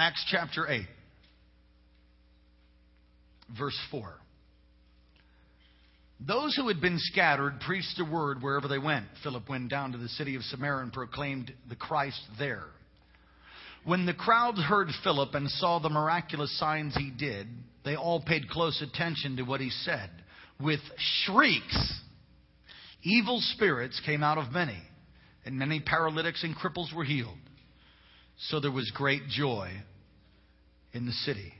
Acts chapter 8, verse 4. Those who had been scattered preached the word wherever they went. Philip went down to the city of Samaria and proclaimed the Christ there. When the crowds heard Philip and saw the miraculous signs he did, they all paid close attention to what he said. With shrieks, evil spirits came out of many, and many paralytics and cripples were healed. So there was great joy in the city.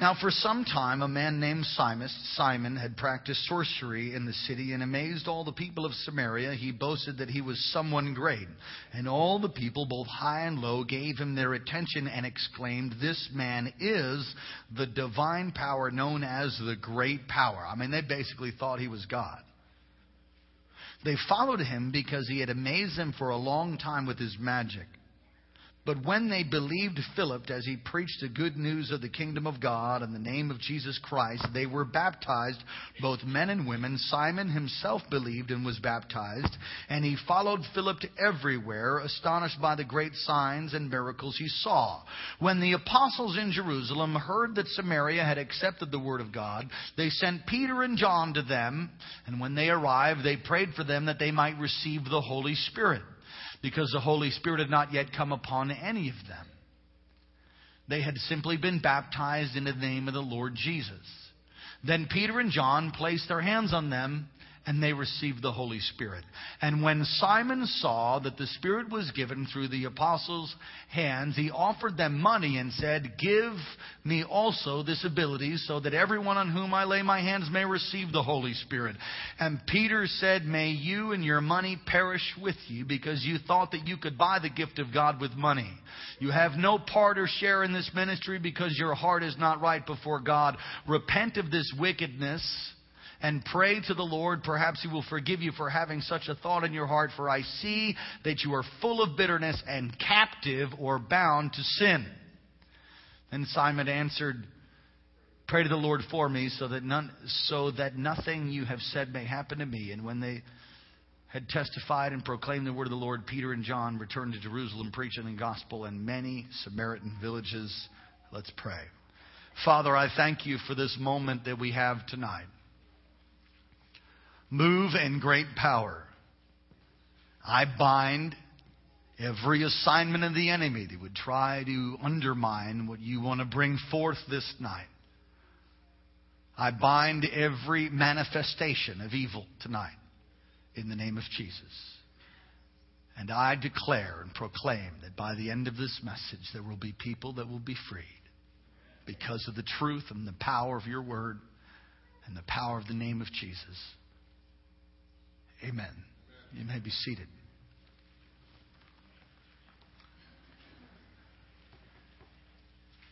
Now, for some time, a man named Simon, had practiced sorcery in the city and amazed all the people of Samaria. He boasted that he was someone great. And all the people, both high and low, gave him their attention and exclaimed, This man is the divine power known as the great power. I mean, they basically thought he was God. They followed him because he had amazed them for a long time with his magic. But when they believed Philip as he preached the good news of the kingdom of God and the name of Jesus Christ, they were baptized, both men and women. Simon himself believed and was baptized, and he followed Philip everywhere, astonished by the great signs and miracles he saw. When the apostles in Jerusalem heard that Samaria had accepted the word of God, they sent Peter and John to them, and when they arrived, they prayed for them that they might receive the Holy Spirit because the Holy Spirit had not yet come upon any of them. They had simply been baptized in the name of the Lord Jesus. Then Peter and John placed their hands on them and they received the Holy Spirit. And when Simon saw that the Spirit was given through the apostles' hands, he offered them money and said, Give me also this ability so that everyone on whom I lay my hands may receive the Holy Spirit. And Peter said, May you and your money perish with you because you thought that you could buy the gift of God with money. You have no part or share in this ministry because your heart is not right before God. Repent of this wickedness and pray to the Lord. Perhaps He will forgive you for having such a thought in your heart, for I see that you are full of bitterness and captive or bound to sin. And Simon answered, Pray to the Lord for me so that, none, so that nothing you have said may happen to me. And when they had testified and proclaimed the word of the Lord, Peter and John returned to Jerusalem preaching the gospel in many Samaritan villages. Let's pray. Father, I thank you for this moment that we have tonight move in great power. I bind every assignment of the enemy that would try to undermine what you want to bring forth this night. I bind every manifestation of evil tonight in the name of Jesus. And I declare and proclaim that by the end of this message, there will be people that will be freed because of the truth and the power of your word and the power of the name of Jesus. Amen. You may be seated.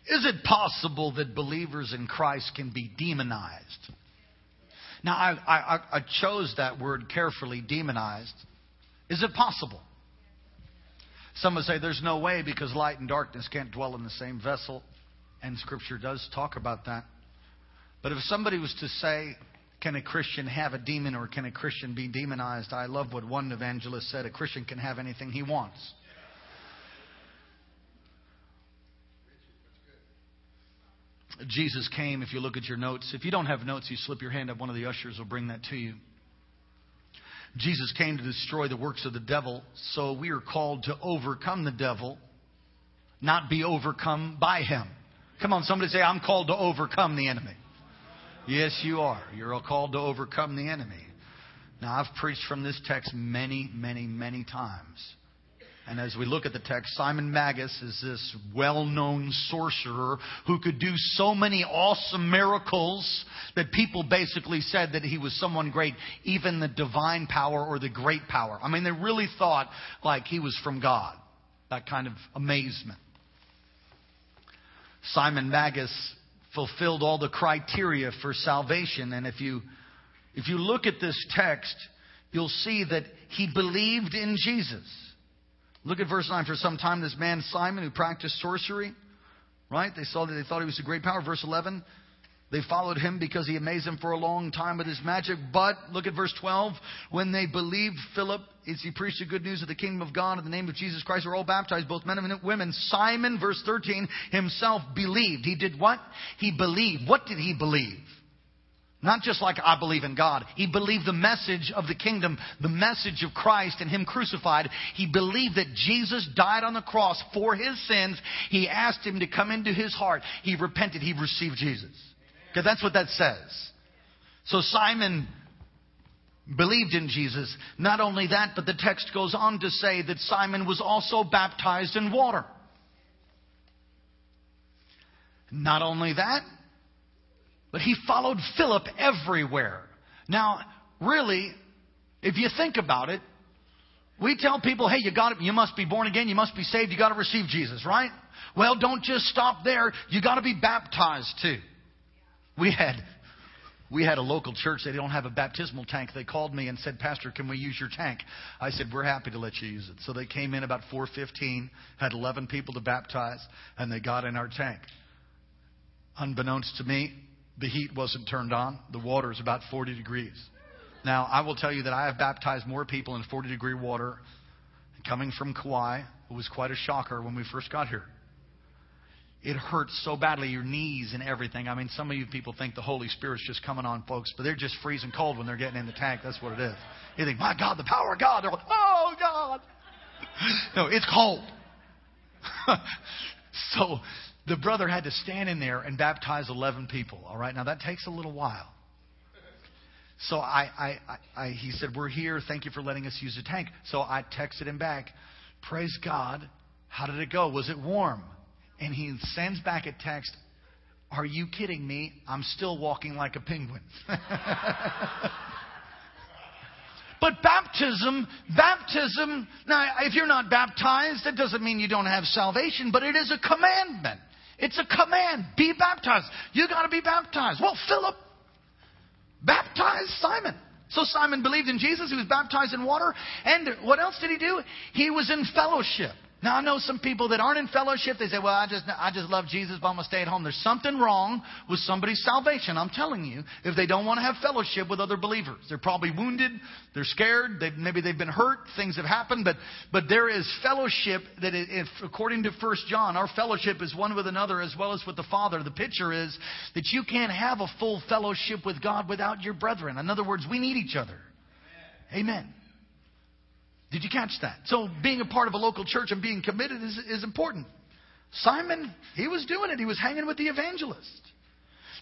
Is it possible that believers in Christ can be demonized? Now, I, I, I, chose that word carefully, demonized. Is it possible? Some would say there's no way because light and darkness can't dwell in the same vessel, and Scripture does talk about that. But if somebody was to say, can a Christian have a demon or can a Christian be demonized? I love what one evangelist said a Christian can have anything he wants. Jesus came, if you look at your notes. If you don't have notes, you slip your hand up, one of the ushers will bring that to you. Jesus came to destroy the works of the devil, so we are called to overcome the devil, not be overcome by him. Come on, somebody say, I'm called to overcome the enemy. Yes, you are. You're called to overcome the enemy. Now, I've preached from this text many, many, many times. And as we look at the text, Simon Magus is this well known sorcerer who could do so many awesome miracles that people basically said that he was someone great, even the divine power or the great power. I mean, they really thought like he was from God. That kind of amazement. Simon Magus fulfilled all the criteria for salvation. And if you, if you look at this text, you'll see that he believed in Jesus. Look at verse 9. For some time, this man Simon, who practiced sorcery, right? They saw that they thought he was a great power. Verse 11. They followed him because he amazed them for a long time with his magic. But, look at verse 12. When they believed Philip is he preached the good news of the kingdom of God in the name of Jesus Christ. We're all baptized, both men and women. Simon, verse 13, himself believed. He did what? He believed. What did he believe? Not just like I believe in God. He believed the message of the kingdom, the message of Christ and Him crucified. He believed that Jesus died on the cross for his sins. He asked Him to come into his heart. He repented. He received Jesus. Because that's what that says. So Simon believed in Jesus. Not only that, but the text goes on to say that Simon was also baptized in water. Not only that, but he followed Philip everywhere. Now, really, if you think about it, we tell people, hey, you got to you must be born again, you must be saved, you got to receive Jesus, right? Well, don't just stop there. You got to be baptized too. We had we had a local church, they don't have a baptismal tank. They called me and said, Pastor, can we use your tank? I said, We're happy to let you use it. So they came in about 415, had 11 people to baptize, and they got in our tank. Unbeknownst to me, the heat wasn't turned on. The water is about 40 degrees. Now, I will tell you that I have baptized more people in 40 degree water coming from Kauai. It was quite a shocker when we first got here. It hurts so badly, your knees and everything. I mean, some of you people think the Holy Spirit's just coming on folks, but they're just freezing cold when they're getting in the tank. That's what it is. You think, my God, the power of God. They're like, oh, God. no, it's cold. so the brother had to stand in there and baptize 11 people. All right, now that takes a little while. So I, I, I, he said, We're here. Thank you for letting us use the tank. So I texted him back, Praise God. How did it go? Was it warm? And he sends back a text, Are you kidding me? I'm still walking like a penguin. but baptism, baptism, now if you're not baptized, that doesn't mean you don't have salvation, but it is a commandment. It's a command. Be baptized. You got to be baptized. Well, Philip baptized Simon. So Simon believed in Jesus. He was baptized in water. And what else did he do? He was in fellowship. Now I know some people that aren't in fellowship. They say, "Well, I just I just love Jesus, but I'm gonna stay at home." There's something wrong with somebody's salvation. I'm telling you, if they don't want to have fellowship with other believers, they're probably wounded, they're scared, they maybe they've been hurt, things have happened. But but there is fellowship that, if, according to First John, our fellowship is one with another as well as with the Father. The picture is that you can't have a full fellowship with God without your brethren. In other words, we need each other. Amen. Amen. Did you catch that? So being a part of a local church and being committed is, is important. Simon, he was doing it. He was hanging with the evangelist.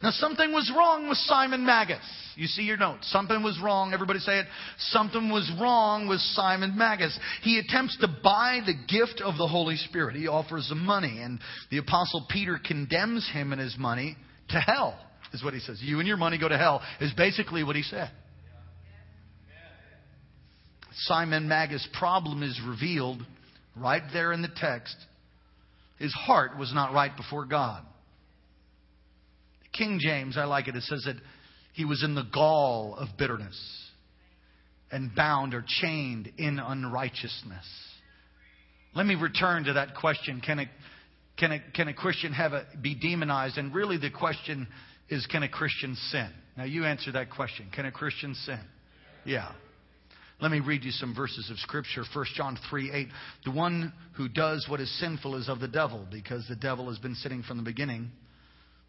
Now, something was wrong with Simon Magus. You see your notes. Something was wrong. Everybody say it. Something was wrong with Simon Magus. He attempts to buy the gift of the Holy Spirit. He offers the money, and the Apostle Peter condemns him and his money to hell, is what he says. You and your money go to hell, is basically what he said. Simon Magus' problem is revealed right there in the text. His heart was not right before God. King James, I like it, it says that he was in the gall of bitterness and bound or chained in unrighteousness. Let me return to that question. Can a, can a, can a Christian have a, be demonized? And really the question is, can a Christian sin? Now you answer that question. Can a Christian sin? Yeah. Let me read you some verses of Scripture. 1 John 3 8. The one who does what is sinful is of the devil, because the devil has been sinning from the beginning.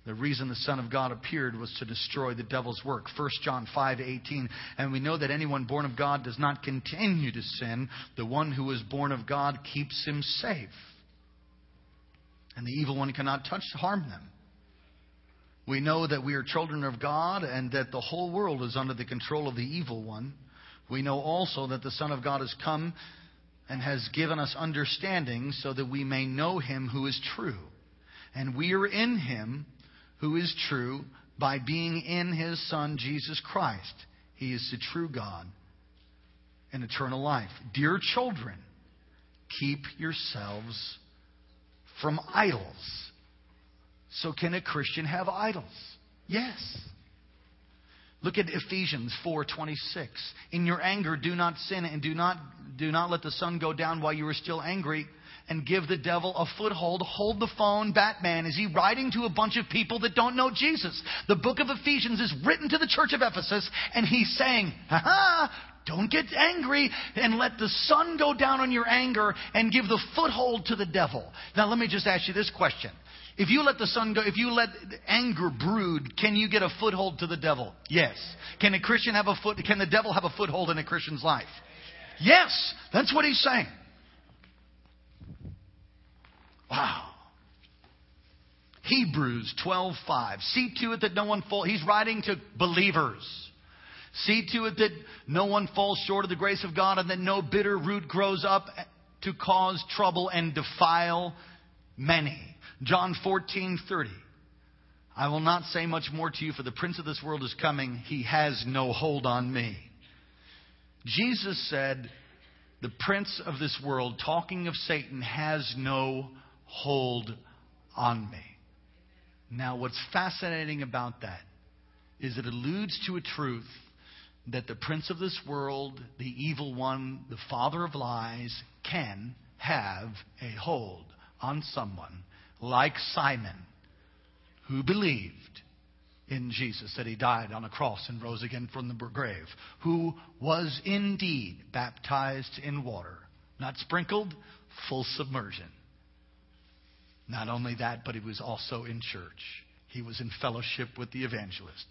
The reason the Son of God appeared was to destroy the devil's work. 1 John 5 18. And we know that anyone born of God does not continue to sin. The one who is born of God keeps him safe. And the evil one cannot touch, harm them. We know that we are children of God and that the whole world is under the control of the evil one. We know also that the Son of God has come and has given us understanding so that we may know him who is true. And we are in him who is true by being in his Son, Jesus Christ. He is the true God and eternal life. Dear children, keep yourselves from idols. So, can a Christian have idols? Yes. Look at Ephesians 4:26. In your anger do not sin and do not do not let the sun go down while you are still angry and give the devil a foothold. Hold the phone, Batman. Is he writing to a bunch of people that don't know Jesus? The book of Ephesians is written to the church of Ephesus and he's saying, ha Don't get angry and let the sun go down on your anger and give the foothold to the devil. Now, let me just ask you this question. If you let the sun go, if you let anger brood, can you get a foothold to the devil? Yes. Can a Christian have a foot, can the devil have a foothold in a Christian's life? Yes. That's what he's saying. Wow. Hebrews 12:5. See to it that no one fall. He's writing to believers. See to it that no one falls short of the grace of God and that no bitter root grows up to cause trouble and defile many. John 14:30. I will not say much more to you for the prince of this world is coming. He has no hold on me. Jesus said, the prince of this world, talking of Satan, has no hold on me. Now, what's fascinating about that is it alludes to a truth that the prince of this world, the evil one, the father of lies, can have a hold on someone like Simon who believed in Jesus, that he died on a cross and rose again from the grave, who was indeed baptized in water, not sprinkled, full submersion. Not only that, but he was also in church. He was in fellowship with the evangelist.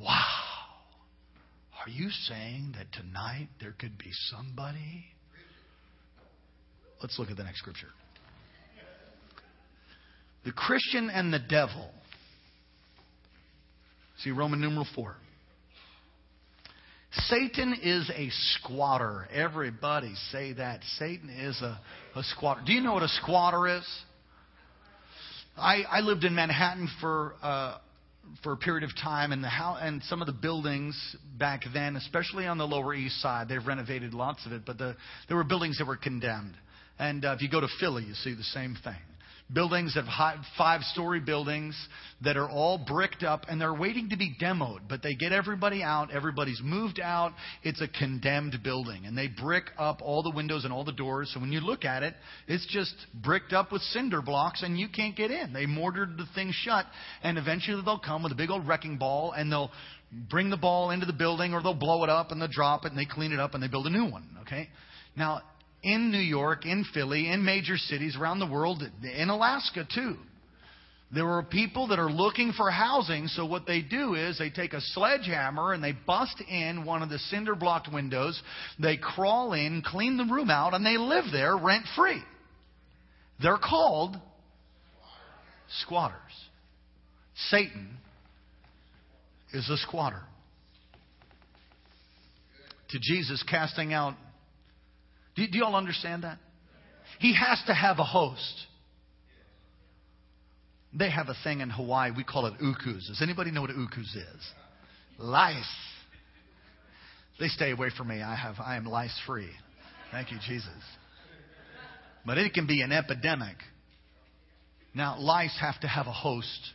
Wow. Are you saying that tonight there could be somebody? Let's look at the next scripture. The Christian and the devil. See Roman numeral 4. Satan is a squatter. Everybody say that. Satan is a, a squatter. Do you know what a squatter is? I, I lived in Manhattan for uh, for a period of time, and the how, and some of the buildings back then, especially on the Lower East Side, they've renovated lots of it, but the, there were buildings that were condemned. And uh, if you go to Philly, you see the same thing buildings of five story buildings that are all bricked up and they're waiting to be demoed but they get everybody out everybody's moved out. It's a condemned building and they brick up all the windows and all the doors. So when you look at it it's just bricked up with cinder blocks and you can't get in. They mortared the thing shut and eventually they'll come with a big old wrecking ball and they'll bring the ball into the building or they'll blow it up and they'll drop it and they clean it up and they build a new one okay? Now in New York, in Philly, in major cities around the world, in Alaska too. There are people that are looking for housing, so what they do is they take a sledgehammer and they bust in one of the cinder blocked windows. They crawl in, clean the room out, and they live there rent free. They're called squatters. Satan is a squatter. To Jesus casting out do, do you all understand that? He has to have a host. They have a thing in Hawaii, we call it ukus. Does anybody know what ukus is? Lice. They stay away from me. I have I am lice free. Thank you, Jesus. But it can be an epidemic. Now, lice have to have a host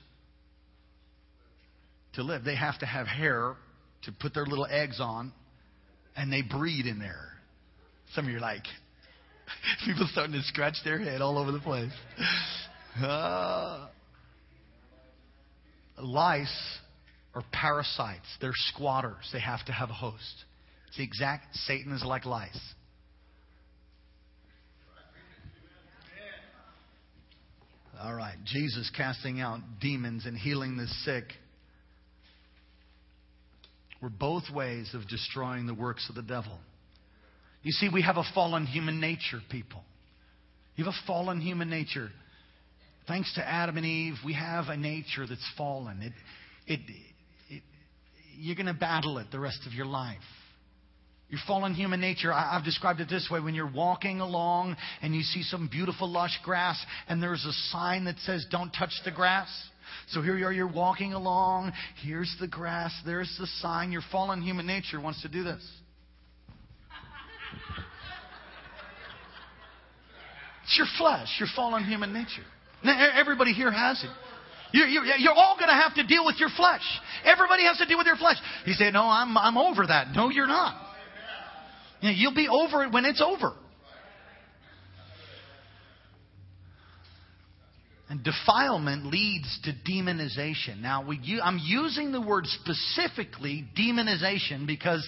to live. They have to have hair to put their little eggs on, and they breed in there. Some of you are like, people starting to scratch their head all over the place. Uh, lice are parasites. They're squatters. They have to have a host. It's the exact, Satan is like lice. All right. Jesus casting out demons and healing the sick were both ways of destroying the works of the devil. You see, we have a fallen human nature, people. You have a fallen human nature. Thanks to Adam and Eve, we have a nature that's fallen. It, it, it, you're going to battle it the rest of your life. Your fallen human nature, I, I've described it this way when you're walking along and you see some beautiful, lush grass, and there's a sign that says, Don't touch the grass. So here you are, you're walking along. Here's the grass. There's the sign. Your fallen human nature wants to do this. Your flesh, your fallen human nature. Now, everybody here has it. You're, you're, all going to have to deal with your flesh. Everybody has to deal with your flesh. You say, No, I'm, I'm over that. No, you're not. You know, you'll be over it when it's over. And defilement leads to demonization. Now, we, I'm using the word specifically demonization because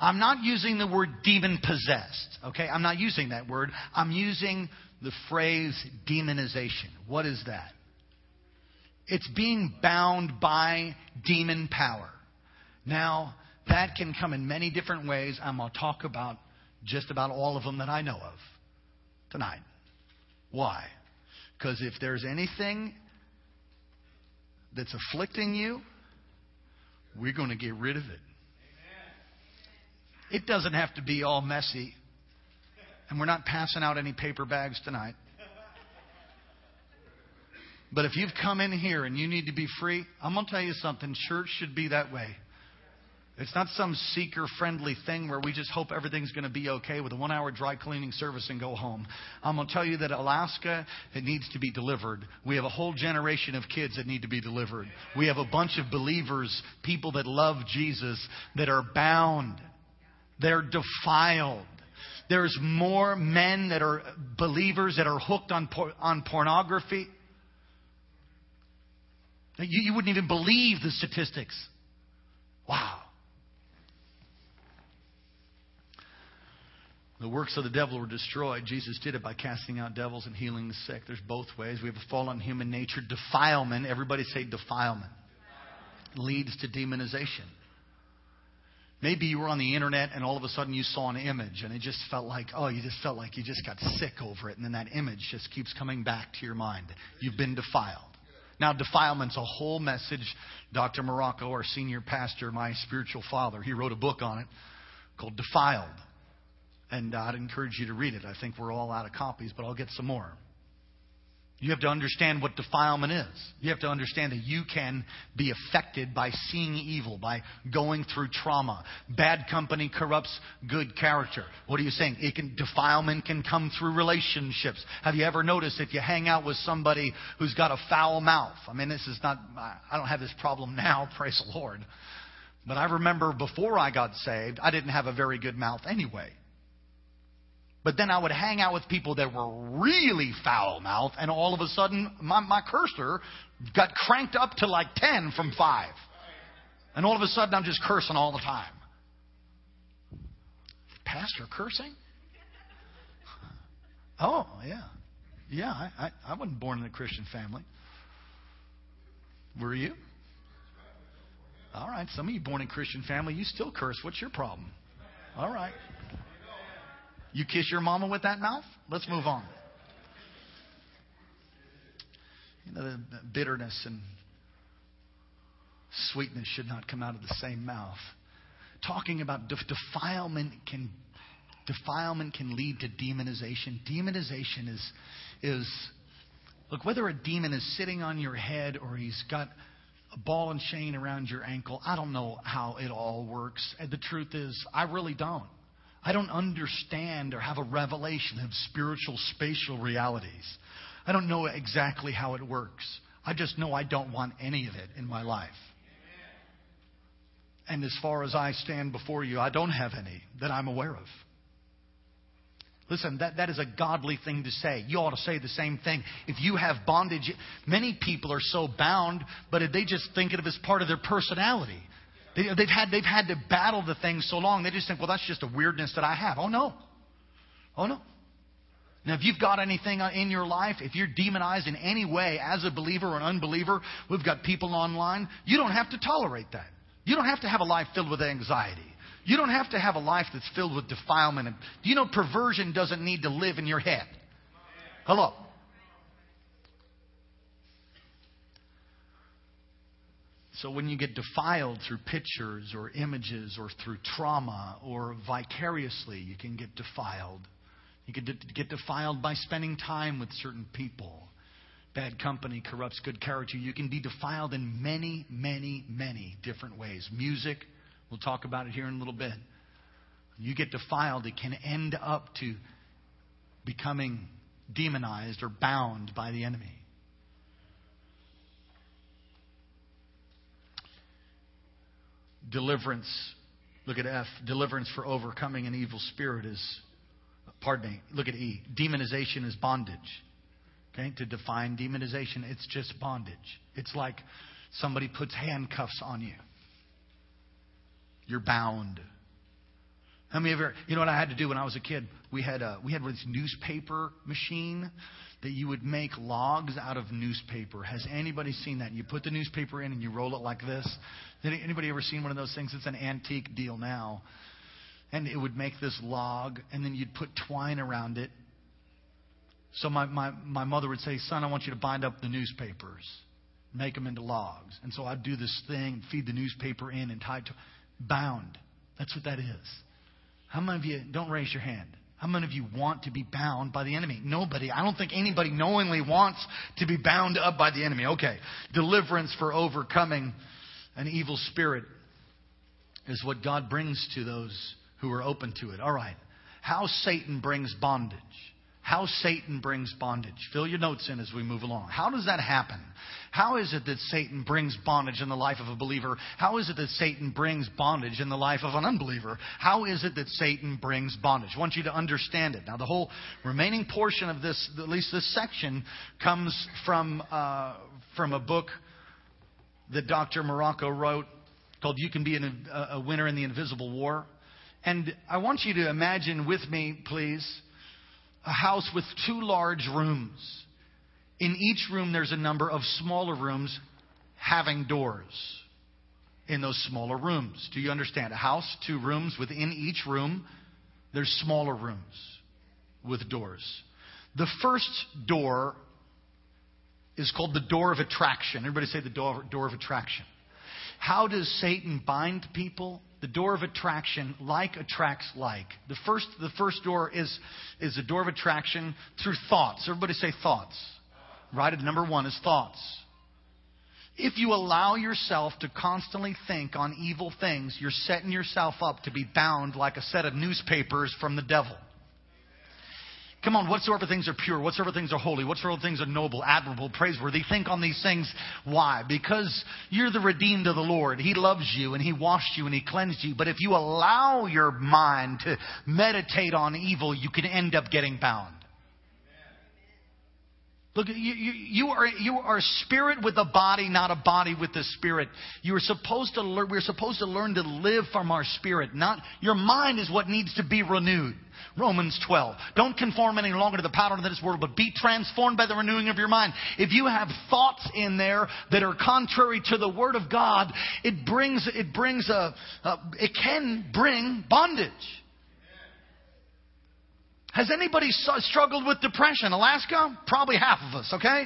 I'm not using the word demon possessed. Okay? I'm not using that word. I'm using the phrase demonization. What is that? It's being bound by demon power. Now, that can come in many different ways. I'm going to talk about just about all of them that I know of tonight. Why? Because if there's anything that's afflicting you, we're going to get rid of it. It doesn't have to be all messy. And we're not passing out any paper bags tonight. But if you've come in here and you need to be free, I'm going to tell you something. Church should be that way. It's not some seeker friendly thing where we just hope everything's going to be okay with a one hour dry cleaning service and go home. I'm going to tell you that Alaska, it needs to be delivered. We have a whole generation of kids that need to be delivered. We have a bunch of believers, people that love Jesus, that are bound. They're defiled. There's more men that are believers that are hooked on, por- on pornography. You, you wouldn't even believe the statistics. Wow. The works of the devil were destroyed. Jesus did it by casting out devils and healing the sick. There's both ways. We have a fallen human nature. Defilement, everybody say defilement, leads to demonization. Maybe you were on the internet and all of a sudden you saw an image and it just felt like, oh, you just felt like you just got sick over it. And then that image just keeps coming back to your mind. You've been defiled. Now, defilement's a whole message. Dr. Marocco, our senior pastor, my spiritual father, he wrote a book on it called Defiled. And I'd encourage you to read it. I think we're all out of copies, but I'll get some more. You have to understand what defilement is. You have to understand that you can be affected by seeing evil, by going through trauma. Bad company corrupts good character. What are you saying? It can, defilement can come through relationships. Have you ever noticed if you hang out with somebody who's got a foul mouth? I mean, this is not, I don't have this problem now, praise the Lord. But I remember before I got saved, I didn't have a very good mouth anyway. But then I would hang out with people that were really foul mouthed, and all of a sudden, my, my cursor got cranked up to like 10 from 5. And all of a sudden, I'm just cursing all the time. Pastor cursing? Oh, yeah. Yeah, I, I, I wasn't born in a Christian family. Were you? All right, some of you born in Christian family, you still curse. What's your problem? All right. You kiss your mama with that mouth? Let's move on. You know, the bitterness and sweetness should not come out of the same mouth. Talking about defilement can defilement can lead to demonization. Demonization is is look whether a demon is sitting on your head or he's got a ball and chain around your ankle. I don't know how it all works. And the truth is, I really don't. I don't understand or have a revelation of spiritual spatial realities. I don't know exactly how it works. I just know I don't want any of it in my life. And as far as I stand before you, I don't have any that I'm aware of. Listen, that, that is a godly thing to say. You ought to say the same thing. If you have bondage, many people are so bound, but they just think of it as part of their personality. They, have had, they've had to battle the thing so long, they just think, well, that's just a weirdness that I have. Oh, no. Oh, no. Now, if you've got anything in your life, if you're demonized in any way as a believer or an unbeliever, we've got people online, you don't have to tolerate that. You don't have to have a life filled with anxiety. You don't have to have a life that's filled with defilement. Do you know perversion doesn't need to live in your head? Hello. So when you get defiled through pictures or images or through trauma or vicariously, you can get defiled. You can get defiled by spending time with certain people. Bad company corrupts good character. You can be defiled in many, many, many different ways. Music, we'll talk about it here in a little bit. You get defiled, it can end up to becoming demonized or bound by the enemy. Deliverance, look at F, deliverance for overcoming an evil spirit is, pardon me, look at E, demonization is bondage. Okay, to define demonization, it's just bondage. It's like somebody puts handcuffs on you. You're bound. How many of you, you know what I had to do when I was a kid? We had a, we had this newspaper machine that you would make logs out of newspaper. Has anybody seen that? You put the newspaper in and you roll it like this. Anybody ever seen one of those things? It's an antique deal now. And it would make this log, and then you'd put twine around it. So my, my, my mother would say, Son, I want you to bind up the newspapers, make them into logs. And so I'd do this thing, feed the newspaper in and tie it to bound. That's what that is. How many of you, don't raise your hand, how many of you want to be bound by the enemy? Nobody. I don't think anybody knowingly wants to be bound up by the enemy. Okay. Deliverance for overcoming an evil spirit is what God brings to those who are open to it. All right. How Satan brings bondage. How Satan brings bondage. Fill your notes in as we move along. How does that happen? How is it that Satan brings bondage in the life of a believer? How is it that Satan brings bondage in the life of an unbeliever? How is it that Satan brings bondage? I want you to understand it. Now, the whole remaining portion of this, at least this section, comes from, uh, from a book that Dr. Marocco wrote called You Can Be an, a Winner in the Invisible War. And I want you to imagine with me, please, a house with two large rooms. In each room, there's a number of smaller rooms having doors in those smaller rooms. Do you understand? A house, two rooms. Within each room, there's smaller rooms with doors. The first door is called the door of attraction. Everybody say the door, door of attraction. How does Satan bind people? The door of attraction, like attracts like. The first, the first door is, is the door of attraction through thoughts. Everybody say thoughts. Right number one is thoughts. If you allow yourself to constantly think on evil things, you're setting yourself up to be bound like a set of newspapers from the devil. Come on, whatsoever things are pure, whatsoever things are holy, whatsoever things are noble, admirable, praiseworthy, think on these things. Why? Because you're the redeemed of the Lord. He loves you and He washed you and He cleansed you. But if you allow your mind to meditate on evil, you can end up getting bound. Look, you, you, you, are, you are a spirit with a body, not a body with a spirit. You are supposed to learn, we're supposed to learn to live from our spirit. Not, your mind is what needs to be renewed. Romans 12. Don't conform any longer to the pattern of this world, but be transformed by the renewing of your mind. If you have thoughts in there that are contrary to the Word of God, it brings, it brings a, a it can bring bondage. Has anybody struggled with depression? Alaska? Probably half of us, okay?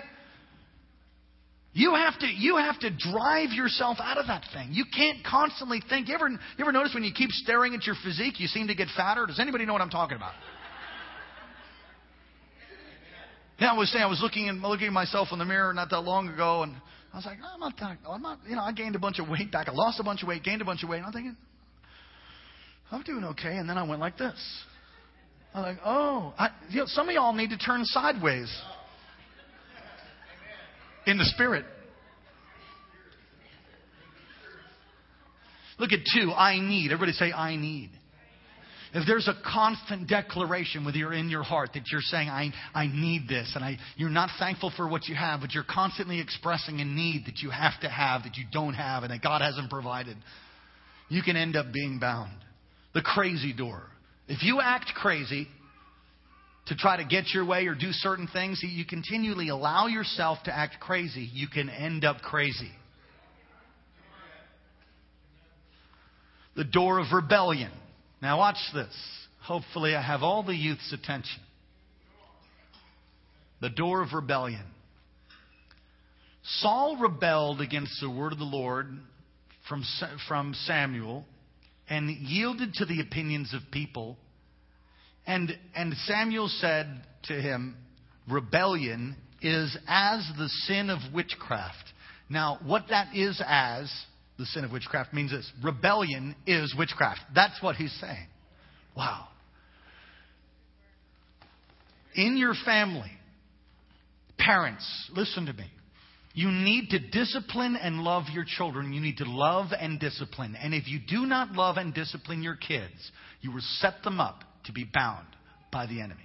You have to you have to drive yourself out of that thing. You can't constantly think. You ever you ever notice when you keep staring at your physique, you seem to get fatter? Does anybody know what I'm talking about? Yeah, I was saying I was looking looking at myself in the mirror not that long ago, and I was like, I'm not, I'm not, you know, I gained a bunch of weight back. I lost a bunch of weight, gained a bunch of weight. And I'm thinking, I'm doing okay. And then I went like this. I'm like, oh, I, you know, some of y'all need to turn sideways in the spirit. Look at two. I need. Everybody say, I need. If there's a constant declaration with you're in your heart that you're saying, I, I need this, and I, you're not thankful for what you have, but you're constantly expressing a need that you have to have, that you don't have, and that God hasn't provided, you can end up being bound. The crazy door. If you act crazy, to try to get your way or do certain things, you continually allow yourself to act crazy, you can end up crazy. The door of rebellion. Now, watch this. Hopefully, I have all the youth's attention. The door of rebellion. Saul rebelled against the word of the Lord from, from Samuel and yielded to the opinions of people and, and Samuel said to him, Rebellion is as the sin of witchcraft. Now, what that is as the sin of witchcraft means this rebellion is witchcraft. That's what he's saying. Wow. In your family, parents, listen to me. You need to discipline and love your children. You need to love and discipline. And if you do not love and discipline your kids, you will set them up to be bound by the enemy.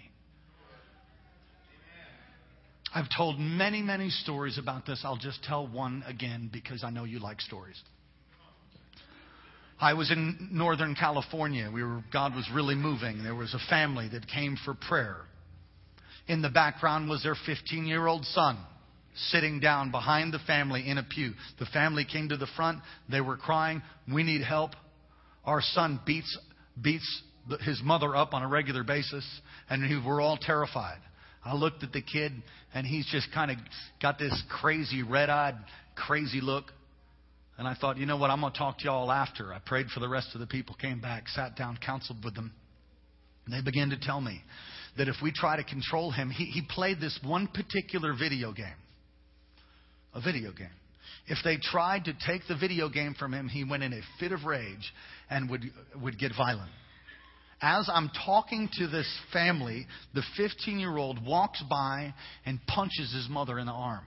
I've told many, many stories about this. I'll just tell one again because I know you like stories. I was in Northern California. We were, God was really moving. There was a family that came for prayer. In the background was their 15 year old son sitting down behind the family in a pew. The family came to the front. They were crying, We need help. Our son beats, beats his mother up on a regular basis, and we were all terrified. I looked at the kid, and he's just kind of got this crazy, red eyed, crazy look. And I thought, you know what? I'm going to talk to y'all after. I prayed for the rest of the people, came back, sat down, counseled with them. And they began to tell me that if we try to control him, he, he played this one particular video game. A video game. If they tried to take the video game from him, he went in a fit of rage and would, would get violent. As I'm talking to this family, the 15 year old walks by and punches his mother in the arm.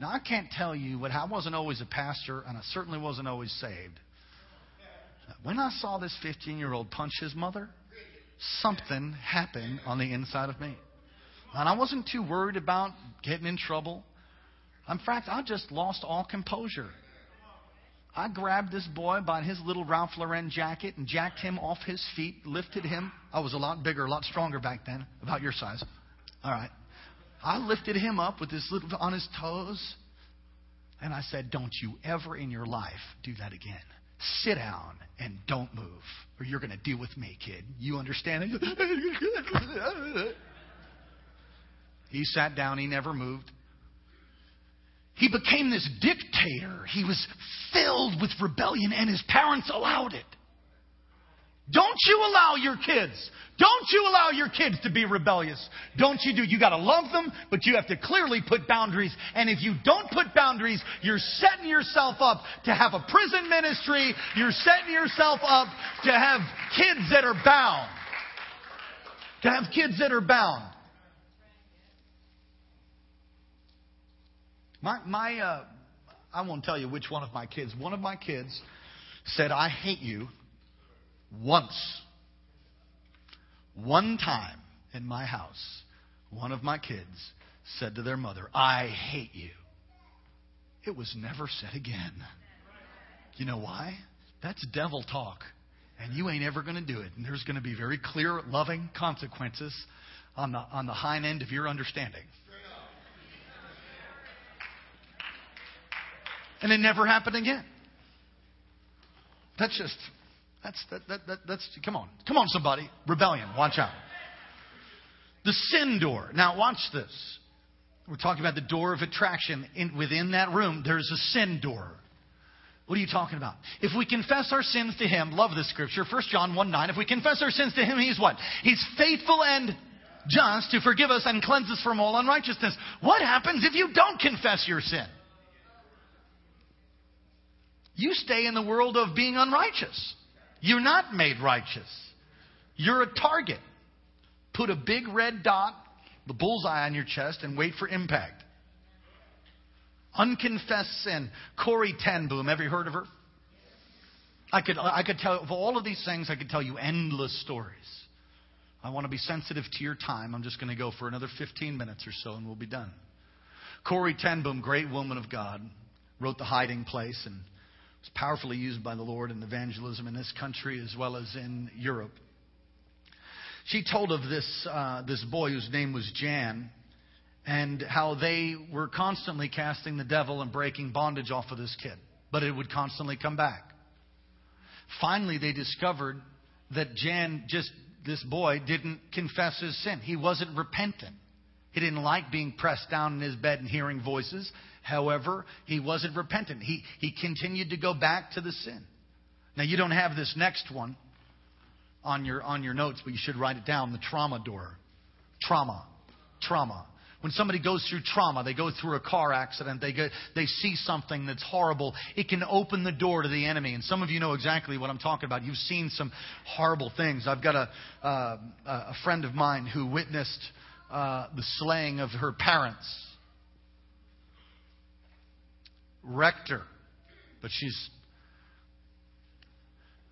Now, I can't tell you what I wasn't always a pastor, and I certainly wasn't always saved. When I saw this 15 year old punch his mother, something happened on the inside of me. And I wasn't too worried about getting in trouble. In fact, I just lost all composure. I grabbed this boy by his little Ralph Lauren jacket and jacked him off his feet, lifted him. I was a lot bigger, a lot stronger back then, about your size. All right. I lifted him up with his little on his toes, and I said, "Don't you ever in your life do that again. Sit down and don't move, or you're going to deal with me, kid. You understand?" he sat down. He never moved. He became this dictator. He was filled with rebellion, and his parents allowed it. Don't you allow your kids, don't you allow your kids to be rebellious. Don't you do. You got to love them, but you have to clearly put boundaries. And if you don't put boundaries, you're setting yourself up to have a prison ministry. You're setting yourself up to have kids that are bound. To have kids that are bound. My, my uh, I won't tell you which one of my kids. One of my kids said, I hate you once. One time in my house, one of my kids said to their mother, I hate you. It was never said again. You know why? That's devil talk. And you ain't ever going to do it. And there's going to be very clear, loving consequences on the, on the high end of your understanding. And it never happened again. That's just, that's, that, that, that, that's, come on. Come on, somebody. Rebellion. Watch out. The sin door. Now, watch this. We're talking about the door of attraction. In, within that room, there's a sin door. What are you talking about? If we confess our sins to Him, love this scripture, 1 John 1 9. If we confess our sins to Him, He's what? He's faithful and just to forgive us and cleanse us from all unrighteousness. What happens if you don't confess your sin? You stay in the world of being unrighteous. You're not made righteous. You're a target. Put a big red dot, the bullseye on your chest, and wait for impact. Unconfessed sin. Corrie ten Boom, ever heard of her? I could, I could tell, of all of these things, I could tell you endless stories. I want to be sensitive to your time. I'm just going to go for another 15 minutes or so and we'll be done. Corrie ten Boom, great woman of God, wrote The Hiding Place and was powerfully used by the Lord in evangelism in this country as well as in Europe. She told of this, uh, this boy whose name was Jan and how they were constantly casting the devil and breaking bondage off of this kid, but it would constantly come back. Finally, they discovered that Jan, just this boy, didn't confess his sin. He wasn't repentant. He didn't like being pressed down in his bed and hearing voices. However, he wasn't repentant. He, he continued to go back to the sin. Now, you don't have this next one on your, on your notes, but you should write it down the trauma door. Trauma. Trauma. When somebody goes through trauma, they go through a car accident, they, go, they see something that's horrible, it can open the door to the enemy. And some of you know exactly what I'm talking about. You've seen some horrible things. I've got a, uh, a friend of mine who witnessed uh, the slaying of her parents Rector, but she's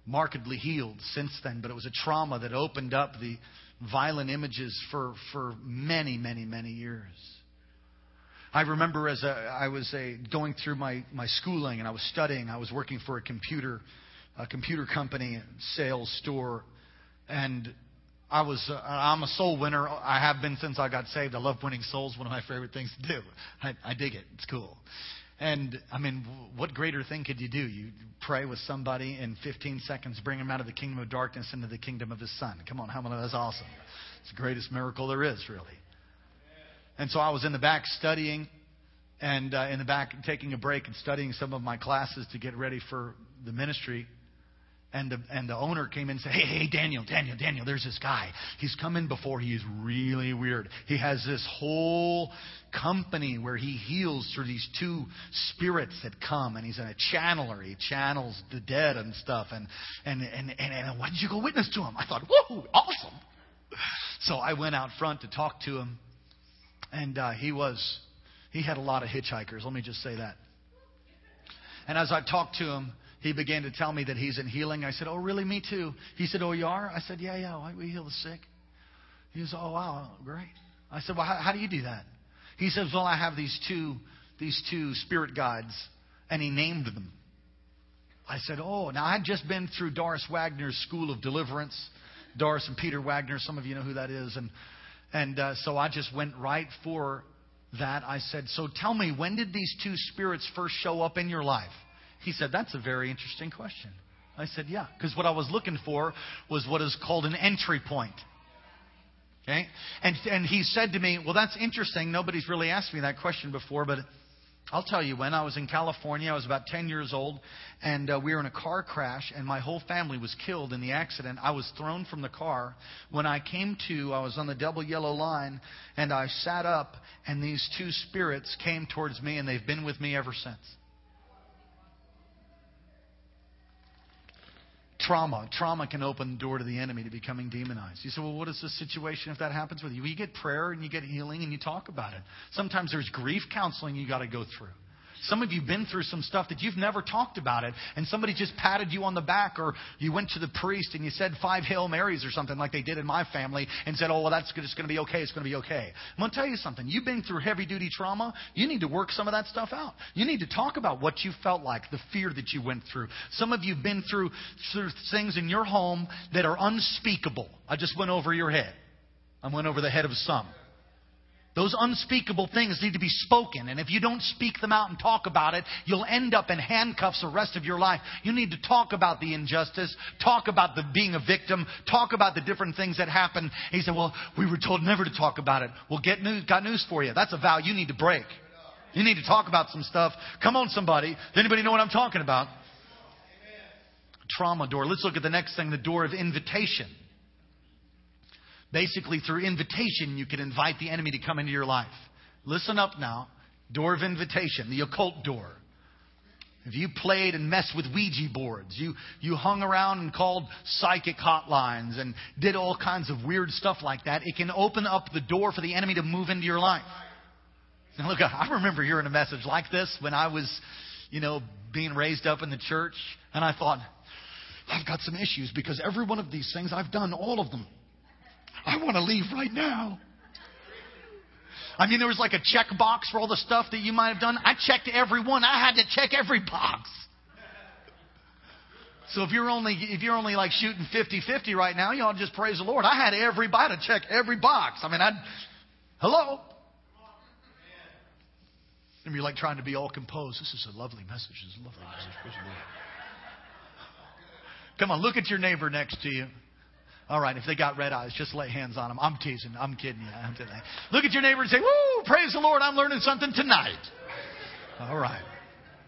markedly healed since then. But it was a trauma that opened up the violent images for, for many, many, many years. I remember as a, I was a, going through my, my schooling and I was studying. I was working for a computer, a computer company, sales store, and I was uh, I'm a soul winner. I have been since I got saved. I love winning souls. One of my favorite things to do. I, I dig it. It's cool. And I mean, what greater thing could you do? You pray with somebody in 15 seconds, bring them out of the kingdom of darkness into the kingdom of His Son. Come on, how many that's awesome? It's the greatest miracle there is, really. And so I was in the back studying, and uh, in the back taking a break and studying some of my classes to get ready for the ministry. And the, and the owner came in and said, Hey, hey, Daniel, Daniel, Daniel, there's this guy. He's come in before. He's really weird. He has this whole company where he heals through these two spirits that come, and he's in a channeler. He channels the dead and stuff. And, and, and, and, and why did you go witness to him? I thought, Whoa, awesome. So I went out front to talk to him, and uh, he was, he had a lot of hitchhikers. Let me just say that. And as I talked to him, he began to tell me that he's in healing. I said, Oh, really? Me too. He said, Oh, you are? I said, Yeah, yeah. We heal the sick. He says, Oh, wow. Great. I said, Well, how, how do you do that? He says, Well, I have these two, these two spirit guides. And he named them. I said, Oh, now I'd just been through Doris Wagner's School of Deliverance. Doris and Peter Wagner, some of you know who that is. And, and uh, so I just went right for that. I said, So tell me, when did these two spirits first show up in your life? He said, That's a very interesting question. I said, Yeah, because what I was looking for was what is called an entry point. Okay? And, and he said to me, Well, that's interesting. Nobody's really asked me that question before, but I'll tell you when. I was in California. I was about 10 years old, and uh, we were in a car crash, and my whole family was killed in the accident. I was thrown from the car. When I came to, I was on the double yellow line, and I sat up, and these two spirits came towards me, and they've been with me ever since. Trauma. Trauma can open the door to the enemy to becoming demonized. You say, well, what is the situation if that happens with you? You get prayer and you get healing and you talk about it. Sometimes there's grief counseling you got to go through. Some of you have been through some stuff that you've never talked about it, and somebody just patted you on the back, or you went to the priest and you said five Hail Marys or something like they did in my family, and said, "Oh, well, that's good. It's going to be okay. It's going to be okay." I'm going to tell you something. You've been through heavy duty trauma. You need to work some of that stuff out. You need to talk about what you felt like, the fear that you went through. Some of you've been through, through things in your home that are unspeakable. I just went over your head. I went over the head of some. Those unspeakable things need to be spoken. And if you don't speak them out and talk about it, you'll end up in handcuffs the rest of your life. You need to talk about the injustice, talk about the being a victim, talk about the different things that happen. he said, Well, we were told never to talk about it. Well, get news, got news for you. That's a vow you need to break. You need to talk about some stuff. Come on, somebody. Does anybody know what I'm talking about? Trauma door. Let's look at the next thing the door of invitation. Basically, through invitation, you can invite the enemy to come into your life. Listen up now. Door of invitation, the occult door. If you played and messed with Ouija boards, you, you hung around and called psychic hotlines and did all kinds of weird stuff like that, it can open up the door for the enemy to move into your life. Now look, I remember hearing a message like this when I was, you know, being raised up in the church, and I thought, I've got some issues because every one of these things I've done, all of them. I want to leave right now. I mean, there was like a check box for all the stuff that you might have done. I checked every one. I had to check every box. So if you're only if you're only like shooting 50-50 right now, to just praise the Lord. I had everybody to check every box. I mean, I hello. And you're like trying to be all composed. This is a lovely message. This is a lovely message. Come on, look at your neighbor next to you. All right, if they got red eyes, just lay hands on them. I'm teasing. I'm kidding you. I'm kidding. Look at your neighbor and say, Woo, praise the Lord, I'm learning something tonight. All right.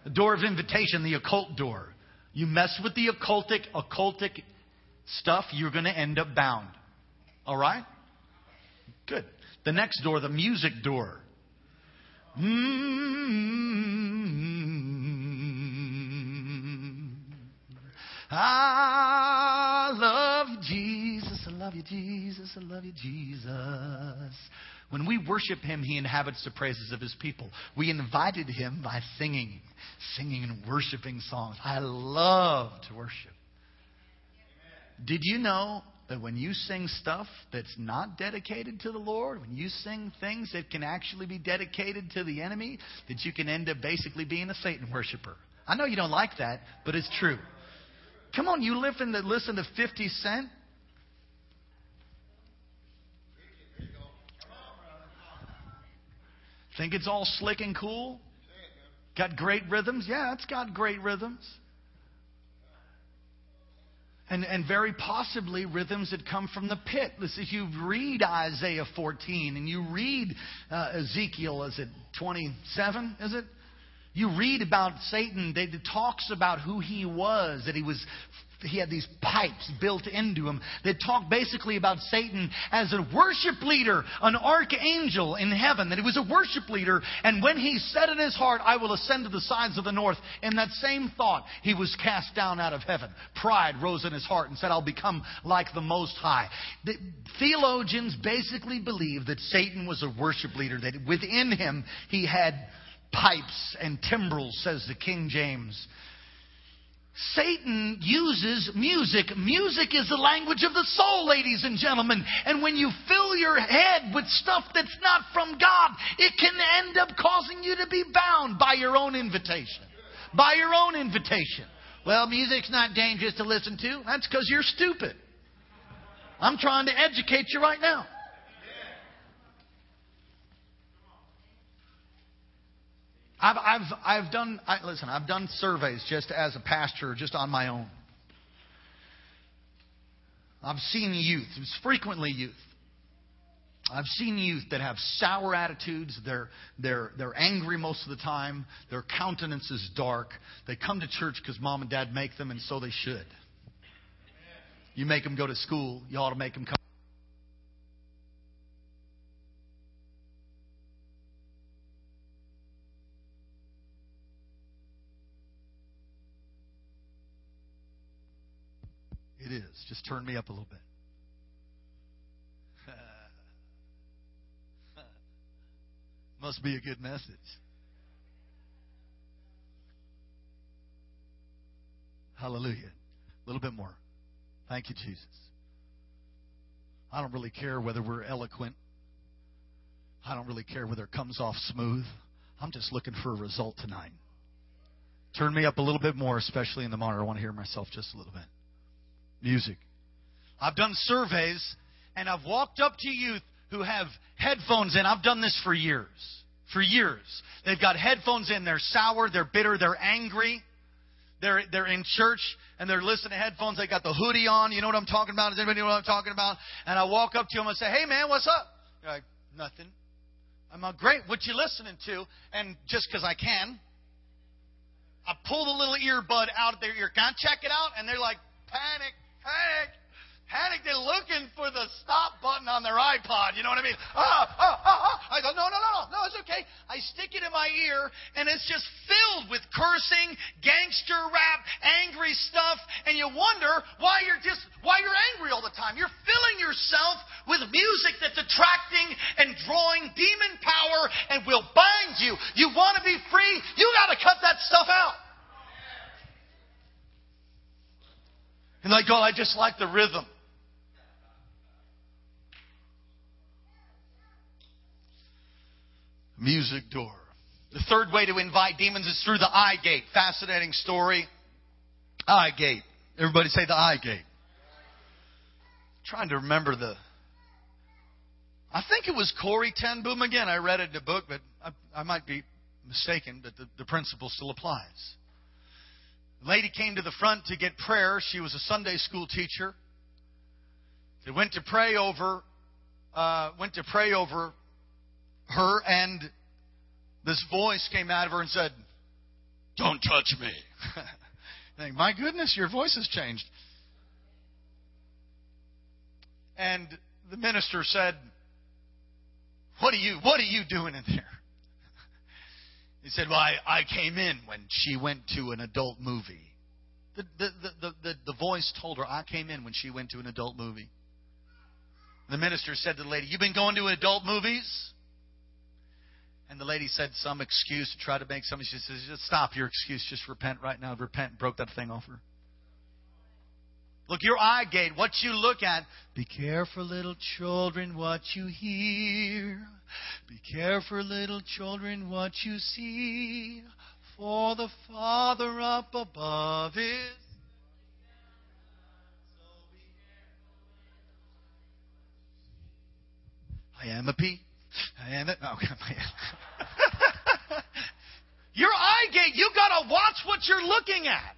The door of invitation, the occult door. You mess with the occultic, occultic stuff, you're going to end up bound. All right? Good. The next door, the music door. Jesus. I love you, Jesus. I love you, Jesus. When we worship Him, He inhabits the praises of His people. We invited Him by singing, singing and worshiping songs. I love to worship. Did you know that when you sing stuff that's not dedicated to the Lord, when you sing things that can actually be dedicated to the enemy, that you can end up basically being a Satan worshiper. I know you don't like that, but it's true. Come on, you listen to, listen to 50 Cent. Think it's all slick and cool? Got great rhythms? Yeah, it's got great rhythms. And, and very possibly rhythms that come from the pit. Listen, if you read Isaiah 14 and you read uh, Ezekiel, is it 27? Is it? You read about Satan, it talks about who he was, that he was he had these pipes built into him that talk basically about Satan as a worship leader, an archangel in heaven, that he was a worship leader. And when he said in his heart, I will ascend to the sides of the north, in that same thought, he was cast down out of heaven. Pride rose in his heart and said, I'll become like the Most High. The theologians basically believe that Satan was a worship leader, that within him he had pipes and timbrels, says the King James. Satan uses music. Music is the language of the soul, ladies and gentlemen. And when you fill your head with stuff that's not from God, it can end up causing you to be bound by your own invitation. By your own invitation. Well, music's not dangerous to listen to. That's because you're stupid. I'm trying to educate you right now. I've, I've, I've done, I, listen, I've done surveys just as a pastor, just on my own. I've seen youth, it's frequently youth. I've seen youth that have sour attitudes. They're, they're, they're angry most of the time. Their countenance is dark. They come to church because mom and dad make them, and so they should. You make them go to school, you ought to make them come. Is. Just turn me up a little bit. Must be a good message. Hallelujah. A little bit more. Thank you, Jesus. I don't really care whether we're eloquent. I don't really care whether it comes off smooth. I'm just looking for a result tonight. Turn me up a little bit more, especially in the monitor. I want to hear myself just a little bit music. I've done surveys and I've walked up to youth who have headphones in. I've done this for years. For years. They've got headphones in. They're sour. They're bitter. They're angry. They're, they're in church and they're listening to headphones. They got the hoodie on. You know what I'm talking about? Does anybody know what I'm talking about? And I walk up to them and say, Hey man, what's up? They're like, Nothing. I'm like, Great. What you listening to? And just because I can, I pull the little earbud out of their ear. Can I check it out? And they're like, Panic panic. Panic, they're looking for the stop button on their iPod. You know what I mean? Ah, ah, ah, ah. I go, no, no, no, no, it's okay. I stick it in my ear, and it's just filled with cursing, gangster rap, angry stuff, and you wonder why you're just why you're angry all the time. You're filling yourself with music that's attracting and drawing demon power and will bind you. You want to be free? You got to cut that stuff out. And like, oh, I just like the rhythm. Music door. The third way to invite demons is through the eye gate. Fascinating story. Eye gate. Everybody say the eye gate. I'm trying to remember the. I think it was Corrie ten Boom again. I read it in a book, but I, I might be mistaken, but the, the principle still applies lady came to the front to get prayer. She was a Sunday school teacher. They went to pray over, uh, went to pray over her, and this voice came out of her and said, "Don't touch me." think, my goodness, your voice has changed. And the minister said, "What are you? What are you doing in there?" He said, Well, I, I came in when she went to an adult movie. The, the, the, the, the voice told her, I came in when she went to an adult movie. The minister said to the lady, You've been going to adult movies? And the lady said some excuse to try to make something. She says, Just stop your excuse. Just repent right now. Repent broke that thing off her. Look, your eye gate, what you look at. Be careful, little children, what you hear. Be careful, little children, what you see. For the Father up above is. I am a P. I am a. Oh, okay. Your eye gate, you gotta watch what you're looking at.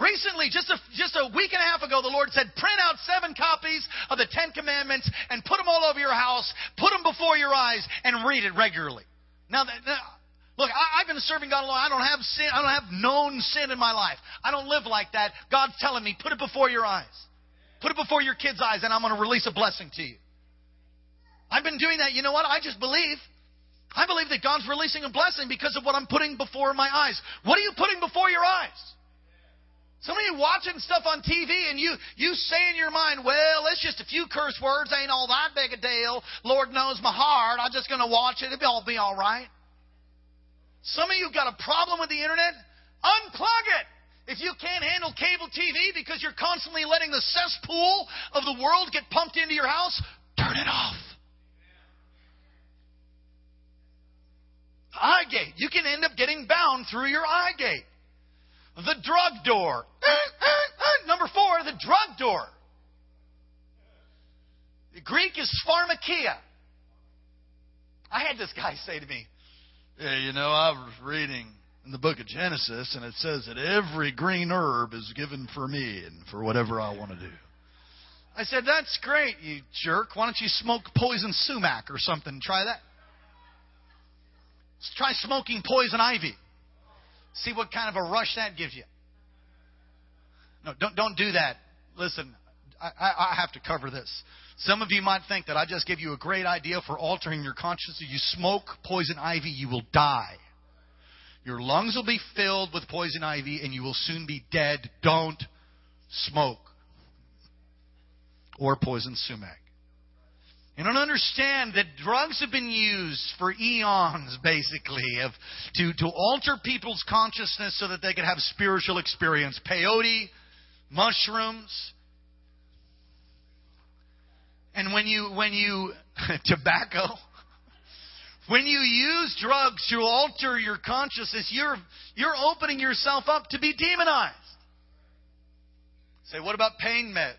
Recently, just a, just a week and a half ago, the Lord said, print out seven copies of the Ten Commandments and put them all over your house, put them before your eyes, and read it regularly. Now, look, I, I've been serving God a long. I don't have sin. I don't have known sin in my life. I don't live like that. God's telling me, put it before your eyes. Put it before your kids' eyes, and I'm going to release a blessing to you. I've been doing that. You know what? I just believe. I believe that God's releasing a blessing because of what I'm putting before my eyes. What are you putting before your eyes? Some of you watching stuff on TV and you, you say in your mind, well, it's just a few curse words, ain't all that big a deal. Lord knows my heart. I'm just going to watch it. It'll all be all right. Some of you got a problem with the internet. Unplug it. If you can't handle cable TV because you're constantly letting the cesspool of the world get pumped into your house, turn it off. Eye gate. You can end up getting bound through your eye gate. The drug door. Number four, the drug door. The Greek is pharmakeia. I had this guy say to me, Yeah, you know, I was reading in the book of Genesis, and it says that every green herb is given for me and for whatever I want to do. I said, That's great, you jerk. Why don't you smoke poison sumac or something? Try that. Let's try smoking poison ivy. See what kind of a rush that gives you. No, don't, don't do that. Listen, I, I, I have to cover this. Some of you might think that I just gave you a great idea for altering your consciousness. You smoke poison ivy, you will die. Your lungs will be filled with poison ivy and you will soon be dead. Don't smoke. Or poison sumac. You don't understand that drugs have been used for eons, basically, of, to, to alter people's consciousness so that they could have spiritual experience. Peyote, mushrooms. And when you, when you, tobacco, when you use drugs to alter your consciousness, you're, you're opening yourself up to be demonized. Say, what about pain meds?